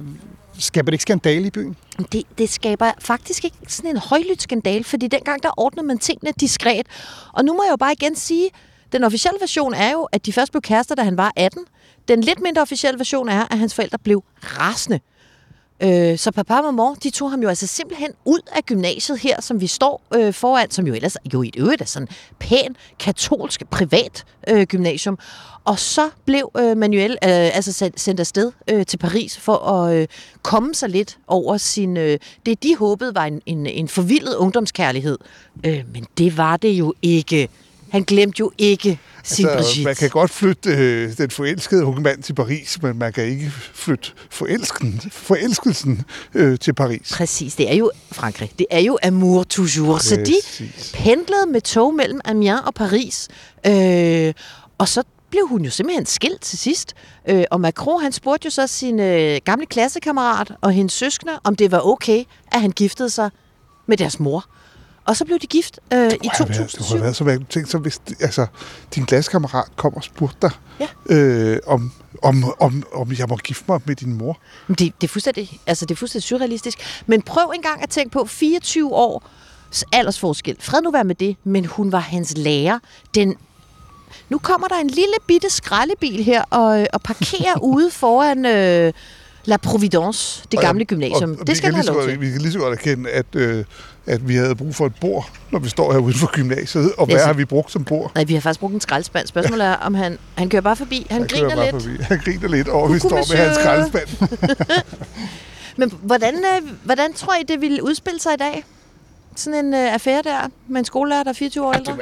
skaber det ikke skandale i byen? Det, det skaber faktisk ikke sådan en højlydt skandale, fordi dengang der ordnede man tingene diskret. Og nu må jeg jo bare igen sige, den officielle version er jo, at de først blev kærester, da han var 18. Den lidt mindre officielle version er, at hans forældre blev rasende. Øh, så papa og mor, de tog ham jo altså simpelthen ud af gymnasiet her, som vi står øh, foran, som jo ellers jo i et øvrigt er sådan pæn, katolsk, privat øh, gymnasium. Og så blev øh, Manuel øh, altså sendt afsted øh, til Paris for at øh, komme sig lidt over sin... Øh, det, de håbede var en, en, en forvildet ungdomskærlighed. Øh, men det var det jo ikke. Han glemte jo ikke sin altså, Brigitte. Man kan godt flytte øh, den forelskede unge mand til Paris, men man kan ikke flytte forelsken, forelskelsen øh, til Paris. Præcis, det er jo Frankrig. Det er jo amour toujours. Præcis. Så de pendlede med tog mellem Amiens og Paris. Øh, og så blev hun jo simpelthen skilt til sidst. Øh, og Macron, han spurgte jo så sin øh, gamle klassekammerat og hendes søskende, om det var okay, at han giftede sig med deres mor. Og så blev de gift øh, i 2007. Været, det været så været tænkt, så hvis altså, din klassekammerat kom og spurgte dig, ja. øh, om, om, om, om jeg må gifte mig med din mor. Det, det, er fuldstændig, altså, det er fuldstændig surrealistisk. Men prøv engang at tænke på 24 år aldersforskel. Fred nu være med det, men hun var hans lærer. Den nu kommer der en lille bitte skraldebil her og, og parkerer [laughs] ude foran, øh, La Providence, det Og- gamle gymnasium. og- og det skal han have lov til. Vi kan lige så godt erkende, at, øh, at vi havde brug for et bord, når vi står her uden for gymnasiet. Og hvad Yes. har vi brugt som bord? Nej, vi har faktisk brugt en skraldespand. Spørgsmålet er, om han, han kører bare forbi. Han, Han griner kører bare lidt. Forbi. Han griner lidt over, at vi står med hans skraldespand. [laughs] Men hvordan, øh, hvordan tror I, det ville udspille sig i dag? Sådan en øh, affære der med en skolelærer, der er 24 år ældre?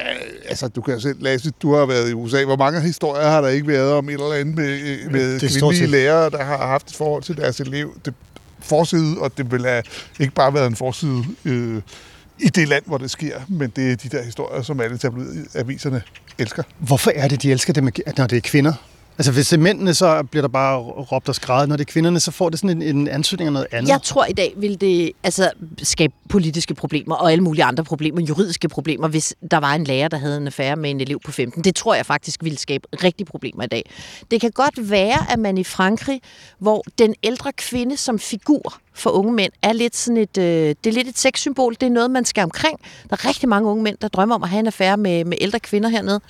Altså, du kan jo selv, Lasse, du har været i USA. Hvor mange historier har der ikke været om et eller andet med, øh, med Det kvindelige lærere, der har haft et forhold til deres elev? Det forside, og det vil have ikke bare været en forside øh, i det land, hvor det sker, men det er de der historier, som alle tabloidaviserne elsker. Hvorfor er det, de elsker det, når det er kvinder? Altså hvis det er mændene, så bliver der bare råbt og skrevet. Når det er kvinderne, så får det sådan en, en ansøgning af noget andet. Jeg tror i dag vil det altså, skabe politiske problemer og alle mulige andre problemer, juridiske problemer, hvis der var en lærer, der havde en affære med en elev på 15. Det tror jeg faktisk ville skabe rigtig problemer i dag. Det kan godt være, at man i Frankrig, hvor den ældre kvinde som figur for unge mænd er lidt sådan et, øh, det er lidt et sexsymbol. Det er noget, man skal omkring. Der er rigtig mange unge mænd, der drømmer om at have en affære med, med ældre kvinder hernede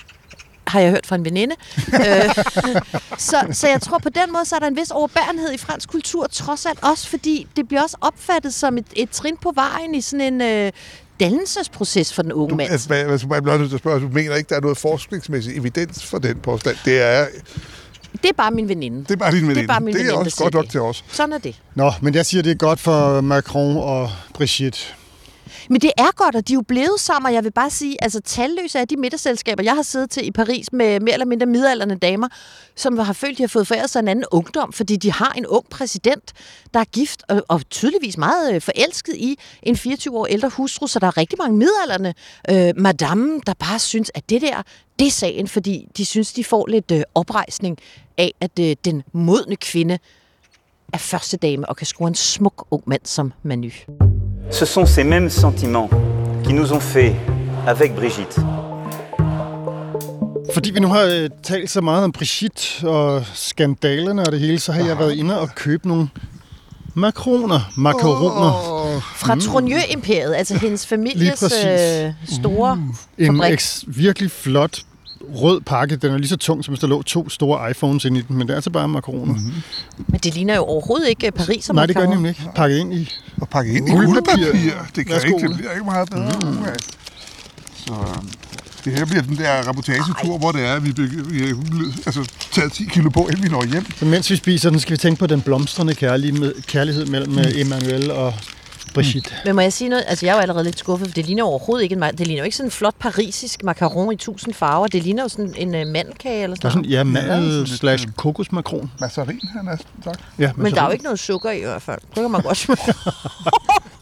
har jeg hørt fra en veninde. Øh, [laughs] så, så jeg tror på den måde, så er der en vis overbærenhed i fransk kultur, trods alt også, fordi det bliver også opfattet som et, et trin på vejen i sådan en øh, dannelsesproces for den unge mand. Altså, hvad, hvad, jeg bliver nødt til at spørge, du mener ikke, der er noget forskningsmæssig evidens for den påstand? Det er, Det er bare min veninde. det er bare din veninde. Det er bare min det er veninde, også godt nok det. til os. Sådan er det. Nå, men jeg siger, det er godt for Macron og Brigitte. Men det er godt, og de er jo blevet sammen, og jeg vil bare sige, altså talløse af de middagsselskaber, jeg har siddet til i Paris med mere eller mindre midalderne damer, som har følt, de har fået foræret sig en anden ungdom, fordi de har en ung præsident, der er gift og, og tydeligvis meget øh, forelsket i en 24 år ældre hustru, så der er rigtig mange midalderne øh, madame, der bare synes, at det der, det er sagen, fordi de synes, de får lidt øh, oprejsning af, at øh, den modne kvinde er første dame og kan score en smuk ung mand som Manu. Ce sont ces mêmes sentiments qui nous ont fait, avec Brigitte, Fordi vi nu har øh, talt så meget om Brigitte og skandalerne og det hele, så har jeg været inde og købe nogle makroner, makaroner. Oh. Fra mm. Trogneux-imperiet, altså hendes families øh, store Mm. En fabrik. virkelig flot rød pakke. Den er lige så tung, som hvis der lå to store iPhones inde i den, men det er altså bare makaroner. Mm-hmm. Men det ligner jo overhovedet ikke Paris. Nej, det gør det nemlig ikke. Pakket ind i Og pakket ind i Guldpapir. Det kan Værsgo, ikke, det bliver ikke meget bedre. Mm. Så øhm, det her bliver den der reportagetur, hvor det er, at vi, bygger, vi har altså, taget 10 kilo på, inden vi når hjem. Så mens vi spiser den, skal vi tænke på den blomstrende kærlighed, kærlighed mellem mm. Emmanuel og Brigitte. Men må jeg sige noget? Altså, jeg er jo allerede lidt skuffet, for det ligner overhovedet ikke en Det ligner jo ikke sådan en flot parisisk macaron i tusind farver. Det ligner jo sådan en uh, mandelkage eller Der er sådan noget. ja, mandel slash kokosmakron. Masserin, han er sagt. Ja, Men der er jo ikke noget sukker i i hvert fald. Det kan man godt smage. [laughs]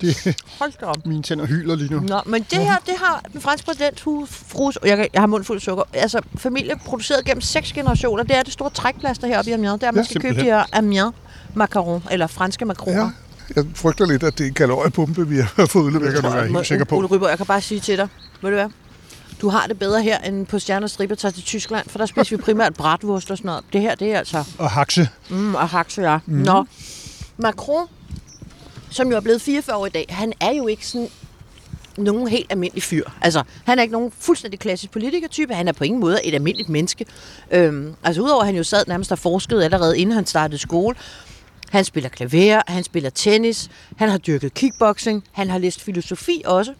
Det, Hold da op. mine tænder hyler lige nu. Nå, men det her, det har den franske præsident, hu- fru, jeg, jeg har mund fuld af sukker. Altså, familie produceret gennem seks generationer. Det er det store trækplaster heroppe i Amiens. Det er, at man Ja, skal købe de simpelthen. her Amiens macaron, eller franske makroner. Ja. Jeg frygter lidt, at det er en kaloriepumpe, vi har fået udleveret. Kan du være helt sikker på. Ole Ryber, jeg kan bare sige til dig, ved du hvad? Du har det bedre her, end på Stjerner Striber tager til Tyskland, for der spiser vi primært [laughs] bratwurst og sådan noget. Det her, det er altså... Og hakse. Mm, og hakse, ja. Mm. Nå, Macron, som jo er blevet 44 år i dag, han er jo ikke sådan nogen helt almindelig fyr. Altså, han er ikke nogen fuldstændig klassisk politikertype. Han er på ingen måde et almindeligt menneske. Øhm, altså, udover at han jo sad nærmest og forskede allerede inden han startede skole. Han spiller klaver, han spiller tennis, han har dyrket kickboxing, han har læst filosofi også.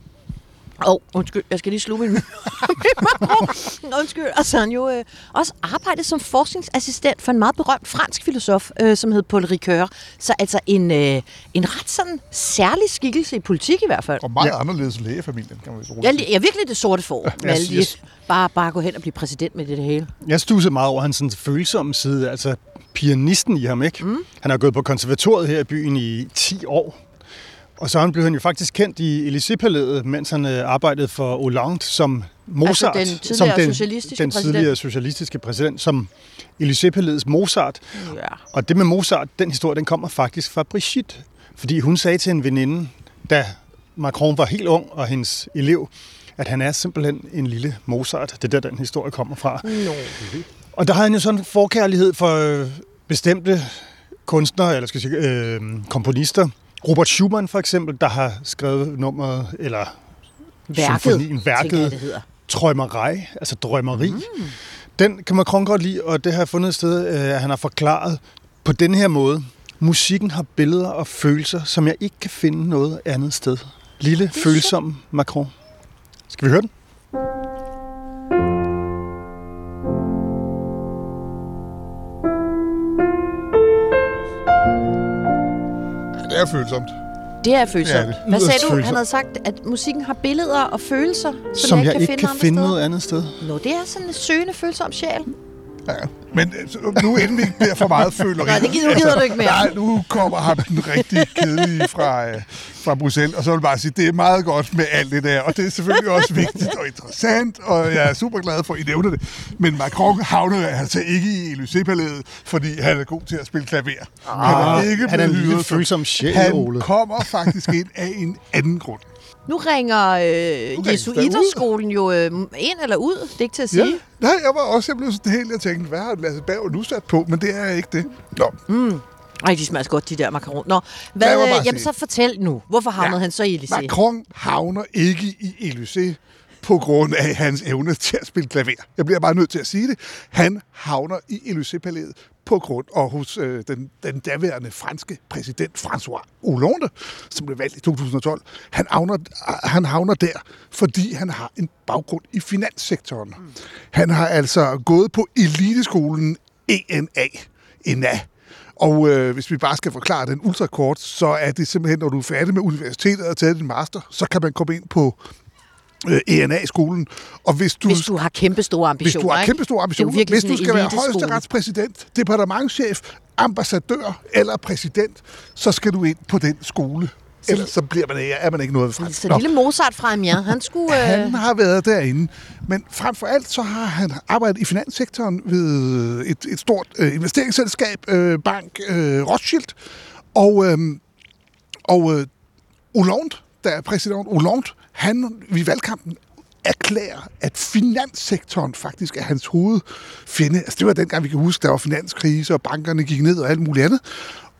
Åh, oh, undskyld, jeg skal lige sluge min. [laughs] Undskyld. Og så har han jo øh, også arbejdet som forskningsassistent for en meget berømt fransk filosof, øh, som hed Paul Ricoeur. Så altså en, øh, en ret sådan særlig skikkelse i politik i hvert fald. Og meget ja. anderledes lægefamilien, kan man vist roligt Jeg, sige. jeg er virkelig det sorte for. Med alle de, yes. bare, bare gå hen og blive præsident med det, det hele. Jeg stussede meget over hans sådan, følsomme side, altså pianisten i ham, ikke? Mm. Han har gået på konservatoriet her i byen i 10 år. Og så blev han jo faktisk kendt i Élysée-palæet, mens han øh, arbejdede for Hollande som Mozart. Altså den tidligere som den, socialistiske den præsident. tidligere socialistiske præsident, som Élysée-palæets Mozart. Ja. Og det med Mozart, den historie, den kommer faktisk fra Brigitte. Fordi hun sagde til en veninde, da Macron var helt ung, og hendes elev, at han er simpelthen en lille Mozart. Det er der, den historie kommer fra. No. Og der har han jo sådan en forkærlighed for øh, bestemte kunstnere, eller skal jeg sige, øh, komponister. Robert Schumann for eksempel, der har skrevet nummeret, eller Værket, symfonien, værket, jeg, det hedder. Trømmerej, altså drømmeri. Mm. Den kan Macron godt lide, og det har jeg fundet et sted, øh, at han har forklaret på den her måde. Musikken har billeder og følelser, som jeg ikke kan finde noget andet sted. Lille, følsom Macron. Skal vi høre den? Det er følsomt. Det er følsomt. Ja, det er Hvad sagde du? Han følsomt. havde sagt, at musikken har billeder og følelser, som, Som jeg kan ikke finde kan andre finde noget andet sted. Nå, det er sådan en søgende, følsom sjæl. Ja. Men øh, så nu inden vi ikke bliver for meget føleri. Nej, det gider- nu gider du ikke mere. Nej, nu kommer ham den rigtig kedelige fra, øh, fra Bruxelles, og så vil jeg bare sige, det er meget godt med alt det der, og det er selvfølgelig også vigtigt og interessant, og jeg er super glad for, at I nævner det. Men Macron havner altså ikke i Élysée-palæet, fordi han er god til at spille klaver. Ah, han er ikke han er en blevet lille følsom sjæl, Han kommer faktisk ind af en anden grund. Nu ringer øh, Jesuiterskolen jo øh, ind eller ud. Det er ikke til at sige. Ja. Nej, jeg var også jeg blev sådan helt, jeg tænkte, hvad har Lasse Berg nu sat på? Men det er ikke det. Nå, Mm. Ej, de smager godt, de der macaron. Nå, hvad, øh, jamen sige. så fortæl nu. Hvorfor havnede ja. han så i Elysée? Macron havner ikke i Élysée på grund af hans evne til at spille klaver. Jeg bliver bare nødt til at sige det. Han havner i Élysée-palæet på grund og hos øh, den, den daværende franske præsident François Hollande, som blev valgt i 2012. Han havner, han havner der, fordi han har en baggrund i finanssektoren. Mm. Han har altså gået på eliteskolen ENA, ENA, og øh, hvis vi bare skal forklare den ultrakort, så er det simpelthen, når du er færdig med universitetet og taget din master, så kan man komme ind på øh, ENA-skolen. Og hvis du, Hvis du har kæmpe store ambitioner. hvis du har kæmpe store er ambitioner, hvis du skal være eliteskole. højesterets departementchef, ambassadør eller præsident, så skal du ind på den skole. Ellers så bliver man, er man ikke noget fransk. Så Nå. lille Mozart fra Amiens, han [laughs] skulle... Øh... Han har været derinde, men frem for alt så har han arbejdet i finanssektoren ved et, et stort øh, investeringsselskab, øh, bank øh, Rothschild, og, øh, og øh, Hollande, der er præsident Hollande, han i valgkampen erklærer, at finanssektoren faktisk er hans hovedfjende. Altså det var dengang, vi kan huske, der var finanskrise, og bankerne gik ned og alt muligt andet.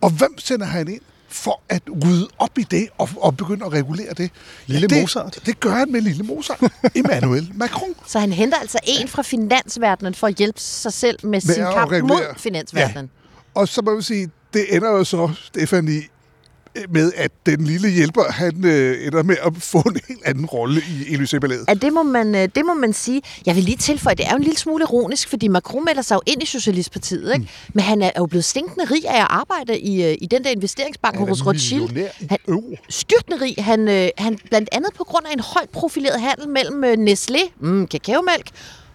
Og hvem sender han ind for at rydde op i det og, og begynde at regulere det? Lille det, Mozart. Det gør han med lille Mozart. [laughs] Emmanuel Macron. Så han henter altså en fra finansverdenen for at hjælpe sig selv med, Med sin kamp regulere. mod finansverdenen. Og så må man sige, det ender jo så, Stefanie, med at den lille hjælper, han øh, ender med at få en helt anden rolle i Élysée-palæet. Ja, det må, man, øh, det må man sige. Jeg vil lige tilføje, det er jo en lille smule ironisk, fordi Macron melder sig jo ind i Socialistpartiet, ikke? Mm. men han er jo blevet stinkende rig af at arbejde i, øh, i den der investeringsbank Han er hos Rothschild. Han, euro. styrtende rig. Han, øh, han blandt andet på grund af en højt profileret handel mellem øh, Nestlé, mm, kakaomælk,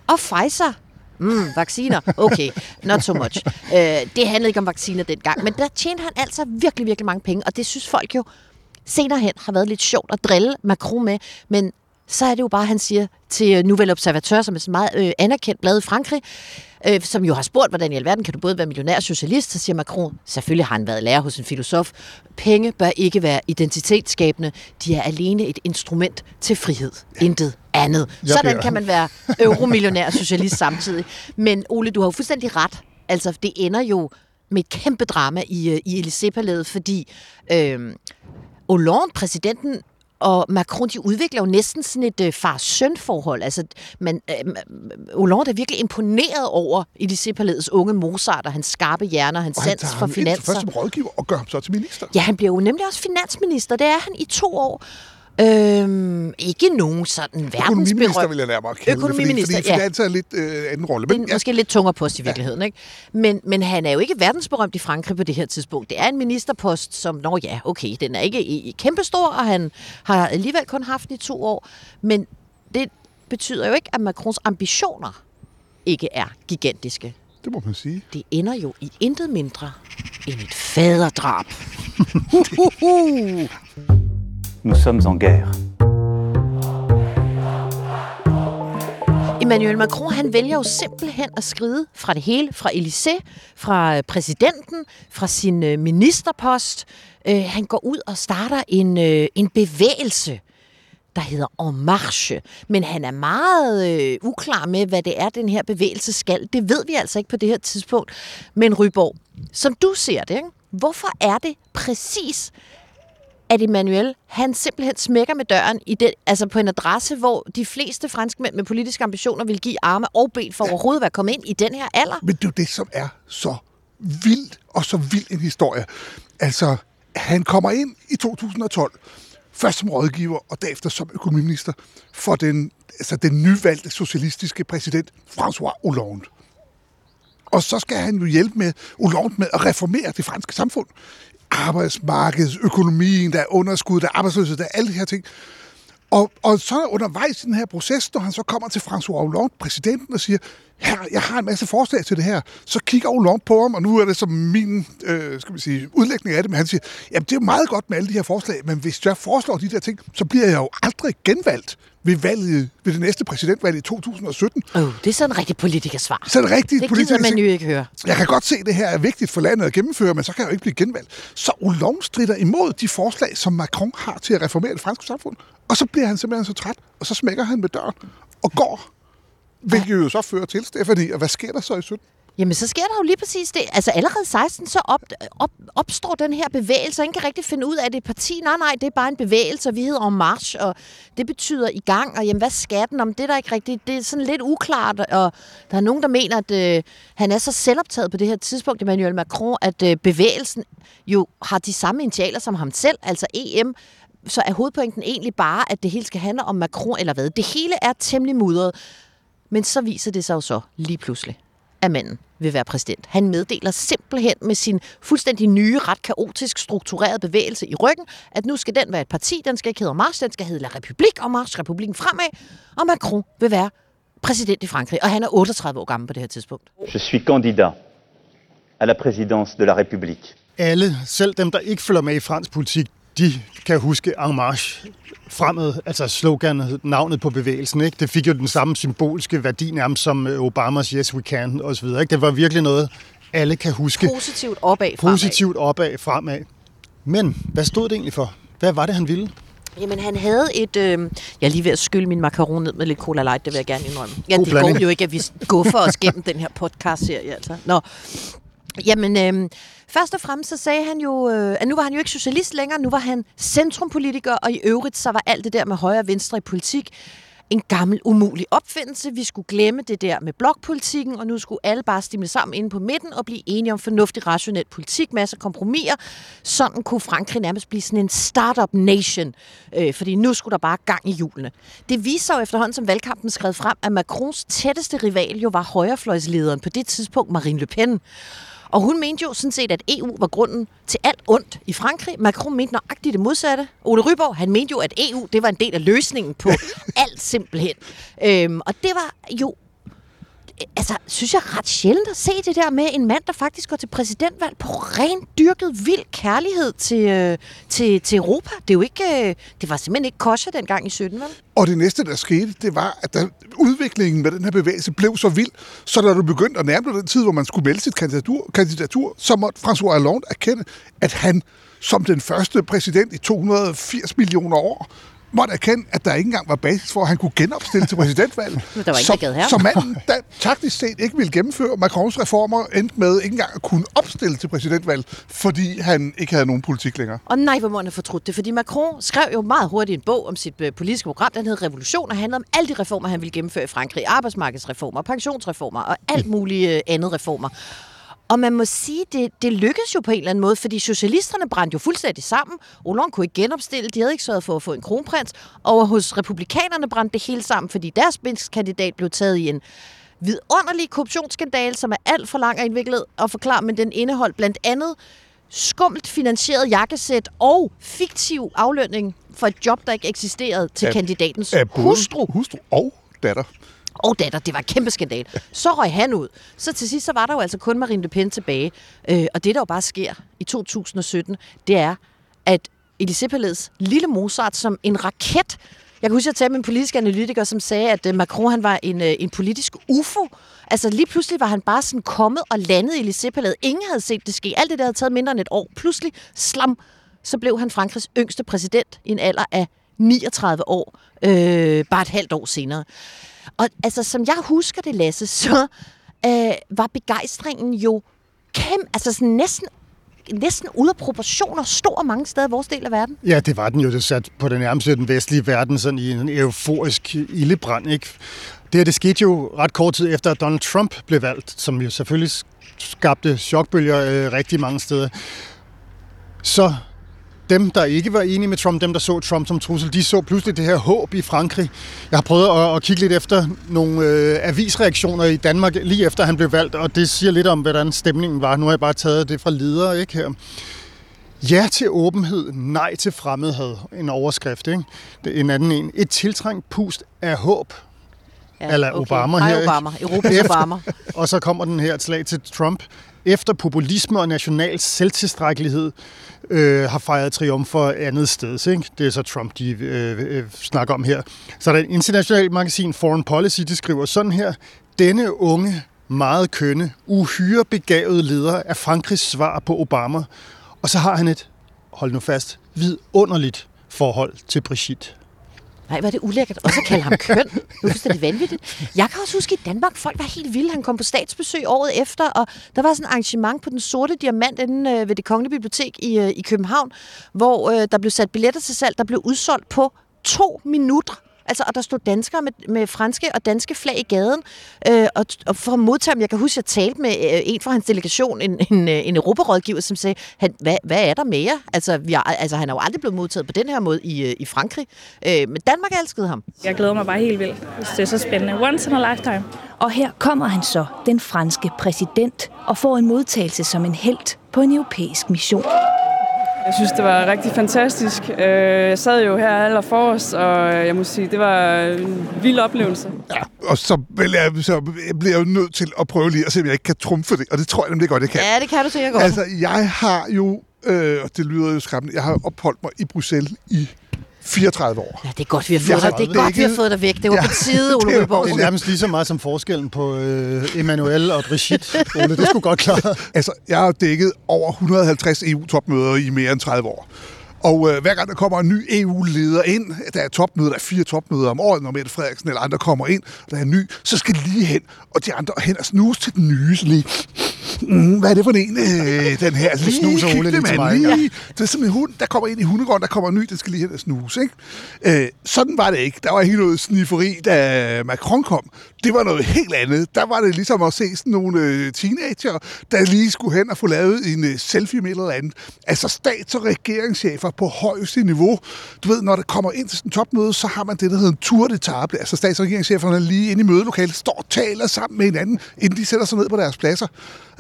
og Pfizer. Mm, vacciner. Okay, not so much. Øh, det handlede ikke om vacciner dengang, men der tjente han altså virkelig, virkelig mange penge, og det synes folk jo senere hen har været lidt sjovt at drille Macron med, men så er det jo bare, han siger til Nouvelle Observateur, som er så meget øh, anerkendt blad i Frankrig, øh, som jo har spurgt, hvordan i alverden kan du både være millionær og socialist, så siger Macron, selvfølgelig har han været lærer hos en filosof. Penge bør ikke være identitetsskabende. De er alene et instrument til frihed. Intet andet. Jeg Sådan bliver- kan man være euromillionær og socialist samtidig. Men Ole, du har jo fuldstændig ret. Altså, det ender jo med et kæmpe drama i, øh, i Élysée-palæet, fordi øh, Hollande, præsidenten, og Macron, de udvikler jo næsten sådan et øh, far-søn-forhold. Altså, man, øh, Hollande er virkelig imponeret over Élysée-palæets unge Mozart og hans skarpe hjerne og hans Og han sans for finanser. først som rådgiver og gør ham så til minister. Ja, han bliver jo nemlig også finansminister. Det er han i to år. Øhm, ikke nogen sådan Økonomiminister verdensberømt... vil jeg nærmere kalde det, fordi, Økonomiminister, fordi ja. en lidt øh, anden rolle. Det Men er måske lidt tungere post i virkeligheden, ikke? Men, men han er jo ikke verdensberømt i Frankrig på det her tidspunkt. Det er en ministerpost, som, nå ja, okay, den er ikke i- i kæmpestor, og han har alligevel kun haft den i to år. Men det betyder jo ikke, at Macrons ambitioner ikke er gigantiske. Det må man sige. Det ender jo i intet mindre end et faderdrab. [laughs] Uhuhu. Nous sommes en guerre. Emmanuel Macron, han vælger jo simpelthen at skride fra det hele, fra Élysée, fra øh, præsidenten, fra sin øh, ministerpost. Øh, han går ud og starter en, øh, en bevægelse, der hedder En Marche. Men han er meget øh, uklar med, hvad det er, den her bevægelse skal. Det ved vi altså ikke på det her tidspunkt. Men Ryborg, som du ser det, ikke? hvorfor er det præcis, at Emmanuel, han simpelthen smækker med døren i den, altså på en adresse, hvor de fleste franskmænd med politiske ambitioner vil give arme og ben for overhovedet at være kommet ind i den her alder. Men det er jo det, som er så vild og så vild en historie. Altså, han kommer ind i 2012, først som rådgiver og derefter som økonomiminister for den, altså den nyvalgte socialistiske præsident François Hollande. Og så skal han jo hjælpe med ulovligt med at reformere det franske samfund. Arbejdsmarkedet, økonomien, der er underskud, der er arbejdsløshed, der er alle de her ting. Og, og så undervejs i den her proces, når han så kommer til François Hollande, præsidenten, og siger, her, jeg har en masse forslag til det her, så kigger Hollande på ham, og nu er det som min øh, skal vi sige, udlægning af det, men han siger, jamen det er jo meget godt med alle de her forslag, men hvis jeg foreslår de der ting, så bliver jeg jo aldrig genvalgt ved, valget, ved det næste præsidentvalg i 2017. Oh, det er sådan en rigtig politikersvar. Så er det rigtigt Det gider man jo ikke høre. Jeg kan godt se, at det her er vigtigt for landet at gennemføre, men så kan jeg jo ikke blive genvalgt. Så Hollande strider imod de forslag, som Macron har til at reformere det franske samfund. Og så bliver han simpelthen så træt, og så smækker han med døren og går. Hvilket jo så fører til, Stefanie, og hvad sker der så i 17? Jamen, så sker der jo lige præcis det. Altså, allerede 16, så op, op, opstår den her bevægelse, og ingen kan rigtig finde ud af, at det er parti. Nej, nej, det er bare en bevægelse, og vi hedder en march, og det betyder i gang, og jamen, hvad skal den? Om det er der ikke rigtigt. Det er sådan lidt uklart, og der er nogen, der mener, at øh, han er så selvoptaget på det her tidspunkt, Emmanuel Macron, at øh, bevægelsen jo har de samme initialer som ham selv, altså EM, så er hovedpointen egentlig bare, at det hele skal handle om Macron eller hvad. Det hele er temmelig mudret. Men så viser det sig jo så lige pludselig, at manden vil være præsident. Han meddeler simpelthen med sin fuldstændig nye, ret kaotisk strukturerede bevægelse i ryggen, at nu skal den være et parti, den skal ikke hedde March, den skal hedde La République og March, republikken fremad, og Macron vil være præsident i Frankrig, og han er 38 år gammel på det her tidspunkt. Je suis candidat à la présidence de la République. Alle, selv dem, der ikke følger med i fransk politik, de kan huske En Marche fremad, altså sloganet, navnet på bevægelsen. Ikke? Det fik jo den samme symbolske værdi nærmest som øh, Obamas Yes We Can osv. Ikke? Det var virkelig noget, alle kan huske. Positivt opad fremad. Positivt opad fremad. Men hvad stod det egentlig for? Hvad var det, han ville? Jamen, han havde et... Øh, jeg er lige ved at skylle min macaron ned med lidt cola light, det vil jeg gerne indrømme. Ja, God det blanding. går jo ikke, at vi [laughs] guffer os gennem den her podcast-serie, altså. Nå. Jamen, øh, først og fremmest så sagde han jo, øh, at nu var han jo ikke socialist længere, nu var han centrumpolitiker, og i øvrigt så var alt det der med højre og venstre i politik en gammel, umulig opfindelse. Vi skulle glemme det der med blokpolitikken, og nu skulle alle bare stimle sammen inde på midten og blive enige om fornuftig, rationel politik, masser af kompromiser. Sådan kunne Frankrig nærmest blive sådan en startup nation, øh, fordi nu skulle der bare gang i hjulene. Det viser jo efterhånden, som valgkampen skred frem, at Macrons tætteste rival jo var højrefløjslederen på det tidspunkt, Marine Le Pen. Og hun mente jo sådan set, at EU var grunden til alt ondt i Frankrig. Macron mente nøjagtigt det modsatte. Ole Ryborg, han mente jo, at EU det var en del af løsningen på [laughs] alt simpelthen. Øhm, og det var jo altså, synes jeg ret sjældent at se det der med en mand, der faktisk går til præsidentvalg på ren dyrket vild kærlighed til, øh, til, til Europa. Det, er jo ikke, øh, det var simpelthen ikke kosher dengang i 17, vel? Og det næste, der skete, det var, at der, udviklingen med den her bevægelse blev så vild, så da du begyndte at nærme dig den tid, hvor man skulle melde sit kandidatur, kandidatur så måtte François Hollande erkende, at han som den første præsident i 280 millioner år, måtte erkende, at der ikke engang var basis for, at han kunne genopstille til præsidentvalget. [laughs] Der var ingen, så, der ham. så manden, der taktisk set ikke ville gennemføre Macrons reformer, endte med ikke engang at kunne opstille til præsidentvalget, fordi han ikke havde nogen politik længere. Og nej, hvor må han have fortrudt det, fordi Macron skrev jo meget hurtigt en bog om sit øh, politiske program, den hed Revolution, og handlede om alle de reformer, han ville gennemføre i Frankrig. Arbejdsmarkedsreformer, pensionsreformer og alt muligt øh, andet reformer. Og man må sige, det, det lykkedes jo på en eller anden måde, fordi socialisterne brændte jo fuldstændig sammen. Hollande kunne ikke genopstille, de havde ikke sørget for at få en kronprins. Og hos republikanerne brændte det hele sammen, fordi deres kandidat blev taget i en vidunderlig korruptionsskandale, som er alt for lang og indviklet at forklare, men den indeholdt blandt andet skumt finansieret jakkesæt og fiktiv aflønning for et job, der ikke eksisterede til Af- kandidatens af hustru. hustru og datter. Og oh, datter, det var en kæmpe skandal. Så røg han ud. Så til sidst, så var der jo altså kun Marine Le Pen tilbage. Øh, og det, der jo bare sker i 2017, det er, at Elisabeths lille Mozart som en raket jeg kan huske, at jeg talte med en politisk analytiker, som sagde, at øh, Macron han var en, øh, en politisk ufo. Altså lige pludselig var han bare sådan kommet og landet i Elisabeth. Ingen havde set det ske. Alt det der havde taget mindre end et år. Pludselig, slam, så blev han Frankrigs yngste præsident i en alder af 39 år. Øh, bare et halvt år senere. Og altså, som jeg husker det, Lasse, [laughs] så øh, var begejstringen jo kæmpe, altså sådan næsten næsten ude af proportioner, stor mange steder i vores del af verden. Ja, det var den jo. Det sat på den nærmeste den vestlige verden sådan i en euforisk ildebrand, ikke? Det her det skete jo ret kort tid efter, at Donald Trump blev valgt, som jo selvfølgelig skabte chokbølger øh, rigtig mange steder. Så dem, der ikke var enige med Trump, dem, der så Trump som trussel, de så pludselig det her håb i Frankrig. Jeg har prøvet at, at kigge lidt efter nogle øh, avisreaktioner i Danmark, lige efter han blev valgt, og det siger lidt om, hvordan stemningen var. Nu har jeg bare taget det fra ledere, ikke her. Ja til åbenhed, nej til fremmedhed. En overskrift, ikke? Det er en anden en. Et tiltrængt pust af håb. Ja, Eller okay. Obama Hej, her, Obama. ikke? Europas Obama. [laughs] Og så kommer den her et slag til Trump. Efter populisme og national selvtilstrækkelighed øh, har fejret triumfer andet sted. Ikke? Det er så Trump, de øh, øh, snakker om her. Så er en international internationalt magasin, Foreign Policy, de skriver sådan her. Denne unge, meget kønne, uhyre begavede leder er Frankrigs svar på Obama. Og så har han et, hold nu fast, vidunderligt forhold til Brigitte. Nej, var det ulækkert. Og så kalde ham køn. Det er fuldstændig vanvittigt. Jeg kan også huske, at i Danmark, folk var helt vilde. Han kom på statsbesøg året efter, og der var sådan et arrangement på den sorte diamant inde øh, ved det kongelige bibliotek i, øh, i København, hvor øh, der blev sat billetter til salg, der blev udsolgt på to minutter. Altså, og der stod danskere med, med franske og danske flag i gaden, øh, og, og for at modtage dem, jeg kan huske, at jeg talte med øh, en fra hans delegation, en, en, øh, en europarådgiver, som sagde, han, hvad, hvad er der med jer? Altså, vi har, altså, han er jo aldrig blevet modtaget på den her måde i, øh, i Frankrig, øh, men Danmark elskede ham. Jeg glæder mig bare helt vildt. Det er så spændende. Once in a lifetime. Og her kommer han så, den franske præsident, og får en modtagelse som en helt på en europæisk mission. Jeg synes, det var rigtig fantastisk. Øh, Jeg sad jo her aller forrest, og jeg må sige, det var en vild oplevelse. Ja, og så, vil jeg, så bliver jeg jo nødt til at prøve lige at se, om jeg ikke kan trumfe det, og det tror jeg nemlig godt, jeg kan. Ja, det kan du sikkert godt. Altså, jeg har jo, øh, og det lyder jo skræmmende, jeg har opholdt mig i Bruxelles i 34 år. Ja, det er godt, vi har fået, dig, det er godt, vi har fået dig væk. Det var på tide, Ole Ryborg. [laughs] Det er nærmest lige så meget som forskellen på øh, Emmanuel og Brigitte. Ole, det skulle godt klare. [laughs] Altså, jeg har dækket over 150 EU-topmøder i mere end 30 år. Og øh, hver gang der kommer en ny EU-leder ind, der er topmøder, der er fire topmøder om året, når Mette Frederiksen eller andre kommer ind, der er en ny, så skal de lige hen, og de andre hen og snuse til den nye, så lige, mm, hvad er det for en, øh, den her? Kig Ole det, lidt til mig, lige. Det er som en hund, der kommer ind i hundegården, der kommer en ny, den skal lige hen og snuse, ikke? Øh, sådan var det ikke. Der var ikke noget snifferi, da Macron kom. Det var noget helt andet. Der var det ligesom at se sådan nogle øh, teenager, der lige skulle hen og få lavet en øh, selfie med eller andet. Altså stats- og regeringschefer på højeste niveau. Du ved, når der kommer ind til sådan en topmøde, så har man det, der hedder en tour de table. Altså stats- og regeringscheferne lige inde i mødelokalet står og taler sammen med hinanden, inden de sætter sig ned på deres pladser.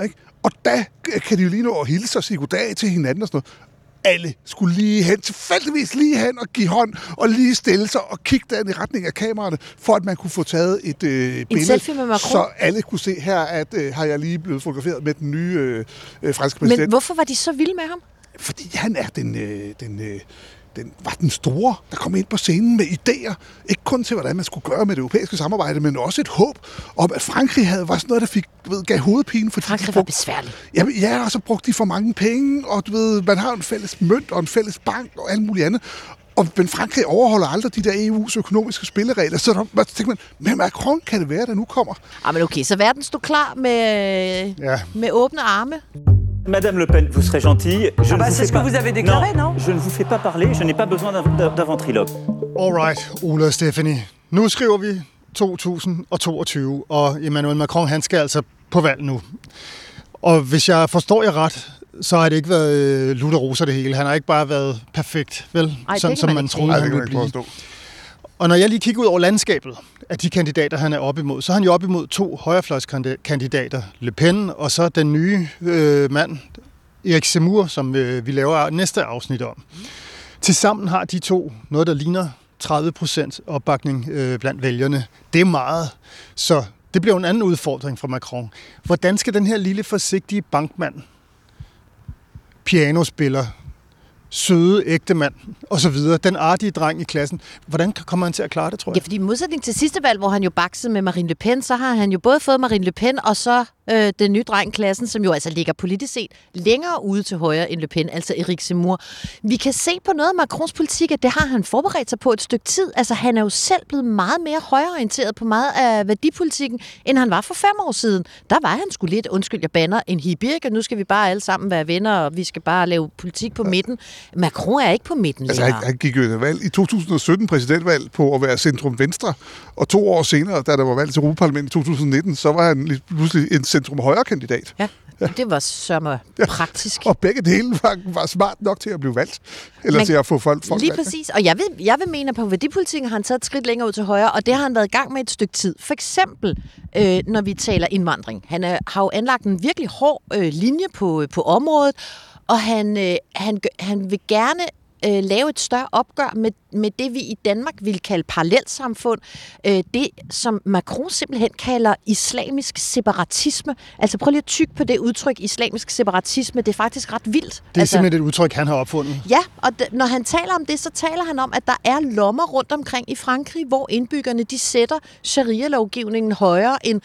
Ikke? Og der kan de jo lige nå at hilse og sige goddag til hinanden og sådan noget alle skulle lige hen, tilfældigvis lige hen og give hånd, og lige stille sig og kigge den i retning af kameraerne, for at man kunne få taget et øh, billede. med Macron? Så alle kunne se her, at øh, har jeg lige blevet fotograferet med den nye øh, øh, franske præsident. Men hvorfor var de så vilde med ham? Fordi han er den, øh, den, øh, den, var den store, der kom ind på scenen med idéer. Ikke kun til, hvordan man skulle gøre med det europæiske samarbejde, men også et håb om, at Frankrig havde, var sådan noget, der fik, ved, gav hovedpine. Fordi Frankrig var besværlig. Jamen, ja, og så brugte de for mange penge, og du ved, man har en fælles mønt og en fælles bank og alt muligt andet. Og, men Frankrig overholder aldrig de der EU's økonomiske spilleregler, så der, man tænker man, med Macron kan det være, der nu kommer. Ah, men okay, så verden stod klar med, Ja. med åbne arme. Madame Le Pen, vous serez gentille. Je Ah bah, vous c'est ce que pas- vous avez déclaré, non Je ne vous fais pas parler, je n'ai pas besoin d'un- ventriloque. Alright, Ole og Stephanie. Nu skriver vi 2022, og Emmanuel Macron, han skal altså på valg nu. Og hvis jeg forstår jer ret, så har det ikke været øh, lutter roser det hele. Han har ikke bare været perfekt, vel? Ej, Sådan som man man troede, han ville blive. Og når jeg lige kigger ud over landskabet af de kandidater, han er op imod, så er han jo op imod to højrefløjskandidater. Le Pen og så den nye øh, mand, Erik Semur, som øh, vi laver næste afsnit om. Tilsammen har de to noget, der ligner 30 procent opbakning øh, blandt vælgerne. Det er meget. Så det bliver en anden udfordring for Macron. Hvordan skal den her lille, forsigtige bankmand, pianospiller, søde ægte mand og så videre, den artige dreng i klassen, hvordan kommer han til at klare det, tror Ja, jeg? fordi i modsætning til sidste valg, hvor han jo baksede med Marine Le Pen, så har han jo både fået Marine Le Pen og så øh, den nye dreng klassen, som jo altså ligger politisk set længere ude til højre end Le Pen, altså Erik Zemmour. Vi kan se på noget af Macrons politik, at det har han forberedt sig på et stykke tid. Altså han er jo selv blevet meget mere højreorienteret på meget af værdipolitikken, end han var for fem år siden. Der var han sgu lidt, undskyld, jeg banner, en og nu skal vi bare alle sammen være venner, og vi skal bare lave politik på midten. Macron er ikke på midten Altså, længere. han, han gik jo til valg i 2017 præsidentvalg på at være centrum venstre, og to år senere, da der var valg til Europaparlamentet i 2019, så var han pludselig en centrum højre kandidat. Ja, det var så praktisk. Og begge dele var, var smart nok til at blive valgt, eller Men- til at få folk, folk Lige valgt. præcis. Og jeg vil, jeg vil mene, at på værdipolitikken har han taget et skridt længere ud til højre, og det har han været i gang med et stykke tid. For eksempel, øh, når vi taler indvandring. Han øh, har jo anlagt en virkelig hård øh, linje på, på området, og han, øh, han, han vil gerne øh, lave et større opgør med, med det, vi i Danmark vil kalde parallelsamfund. Øh, det, som Macron simpelthen kalder islamisk separatisme. Altså prøv lige at tykke på det udtryk, islamisk separatisme. Det er faktisk ret vildt. Det er altså, simpelthen et udtryk, han har opfundet. Ja, og d- når han taler om det, så taler han om, at der er lommer rundt omkring i Frankrig, hvor indbyggerne de sætter sharia-lovgivningen højere end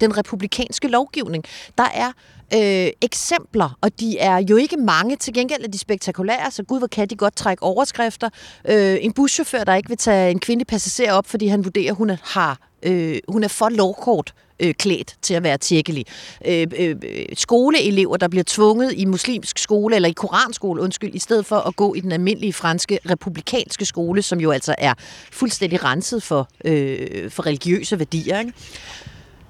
den republikanske lovgivning. Der er øh, eksempler, og de er jo ikke mange. Til gengæld er de spektakulære, så gud, hvor kan de godt trække overskrifter. Øh, en buschauffør, der ikke vil tage en kvindelig passager op, fordi han vurderer, hun er, har, øh, hun er for lovkort øh, klædt til at være tjekkelig. Øh, øh, skoleelever, der bliver tvunget i muslimsk skole, eller i koranskole, undskyld, i stedet for at gå i den almindelige franske republikanske skole, som jo altså er fuldstændig renset for, øh, for religiøse værdier. Ikke?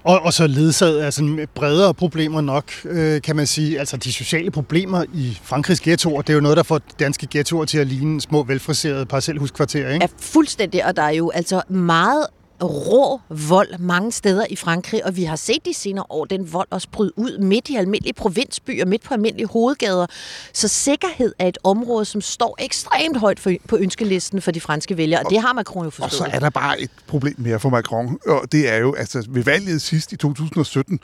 Og, og så ledsaget af sådan bredere problemer nok, øh, kan man sige. Altså de sociale problemer i Frankrigs ghettoer, det er jo noget, der får danske ghettoer til at ligne små, velfriserede parcelhuskvarterer, ikke? Ja, fuldstændig, og der er jo altså meget rå vold mange steder i Frankrig, og vi har set de senere år den vold også bryde ud midt i almindelige provinsbyer, midt på almindelige hovedgader. Så sikkerhed er et område, som står ekstremt højt for, på ønskelisten for de franske vælgere, og det har Macron jo Og forstået. så er der bare et problem mere for Macron, og det er jo, altså ved valget sidst i 2017,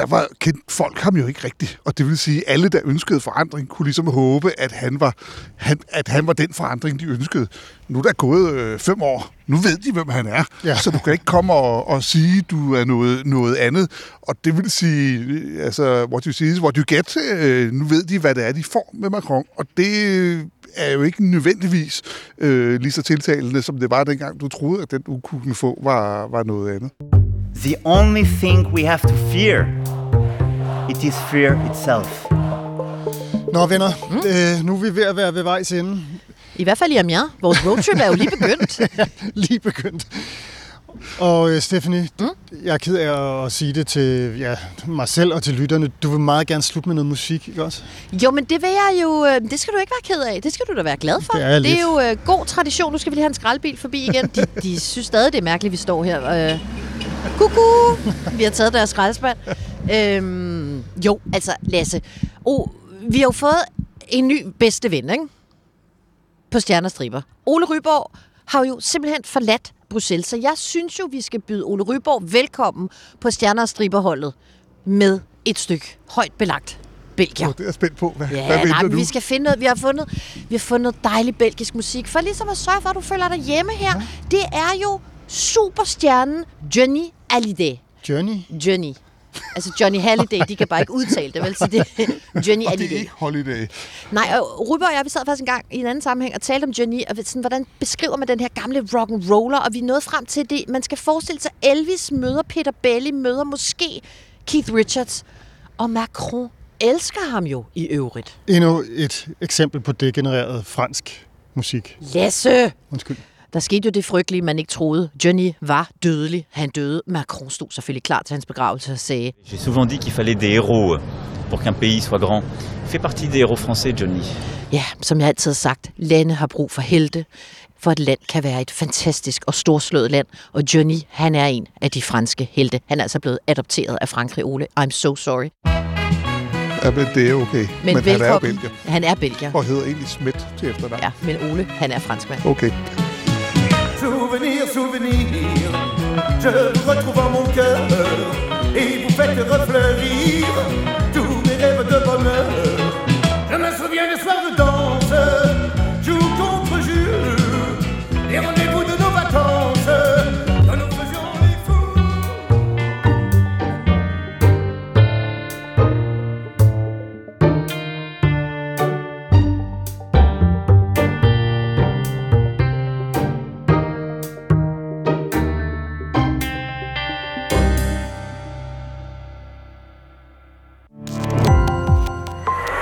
der var kendt folk ham jo ikke rigtigt. Og det vil sige, at alle, der ønskede forandring, kunne ligesom håbe, at han var, han, at han var den forandring, de ønskede. Nu er der gået øh, fem år. Nu ved de, hvem han er. Ja. Så du kan ikke komme og, og sige, du er noget, noget andet. Og det vil sige, øh, altså, what you see is what you get. Øh, nu ved de, hvad det er, de får med Macron. Og det er jo ikke nødvendigvis øh, lige så tiltalende, som det var dengang, du troede, at den du kunne få var, var noget andet. The only thing we have to fear, it is fear itself. Nå venner, mm. øh, nu er vi ved at være ved vejs ende. I hvert fald i Amiens. Vores roadtrip er jo lige begyndt. [laughs] lige begyndt. Og øh, Stephanie, mm? jeg er ked af at sige det til ja, mig selv og til lytterne. Du vil meget gerne slutte med noget musik, ikke også? Jo, men det vil jeg jo... øh, Det skal du ikke være ked af. Det skal du da være glad for. Det er det er jo øh, god tradition. Nu skal vi lige have en skraldbil forbi igen. De, de [laughs] synes stadig, det er mærkeligt, vi står her. Øh, kuku! Vi har taget deres skraldespand. Øhm, jo, altså Lasse. Oh, vi har jo fået en ny bedste ven, ikke? På Stjernestriber. Ole Ryborg har jo simpelthen forladt Bruxelles, så jeg synes jo, vi skal byde Ole Ryborg velkommen på Stjerner og Striberholdet med et stykke højt belagt Belgier. Oh, det er spændt på. Hvad, Ja, hvad nej, men vi skal finde noget. Vi har fundet, vi har fundet noget dejlig belgisk musik, for ligesom at sørge for, at du føler dig hjemme her. Ja. Det er jo superstjernen Johnny Hallyday. Johnny? Johnny. Altså Johnny Halliday, de kan bare ikke udtale det, vel? Så det Johnny Og det er ikke holiday. Nej, og Rubber og jeg, vi sad faktisk en gang i en anden sammenhæng og talte om Johnny, og sådan, hvordan beskriver man den her gamle rock and roller, og vi nåede frem til det. Man skal forestille sig, Elvis møder Peter Belli, møder måske Keith Richards, og Macron elsker ham jo i øvrigt. Endnu et eksempel på degenereret fransk musik. Lasse! Undskyld. Der skete jo det frygtelige, man ikke troede. Johnny var dødelig. Han døde. Macron stod selvfølgelig klar til hans begravelse og sagde, J'ai souvent dit qu'il fallait des héros euh, pour qu'un pays soit grand. Fait partie des héros français, Johnny. Ja, som jeg altid har sagt, lande har brug for helte, for et land kan være et fantastisk og storslået land. Og Johnny, han er en af de franske helte. Han er altså blevet adopteret af Frankrig, Ole. I'm so sorry. Ja, men det er okay. Men, men han er belgier. Han er belgier. Og hedder egentlig Schmidt til efternavn. Ja, men Ole, han er franskmand. Okay. Souvenir, souvenir, je vous retrouve en mon cœur et vous faites refleurir tous mes rêves de bonheur. Je me souviens des soirs de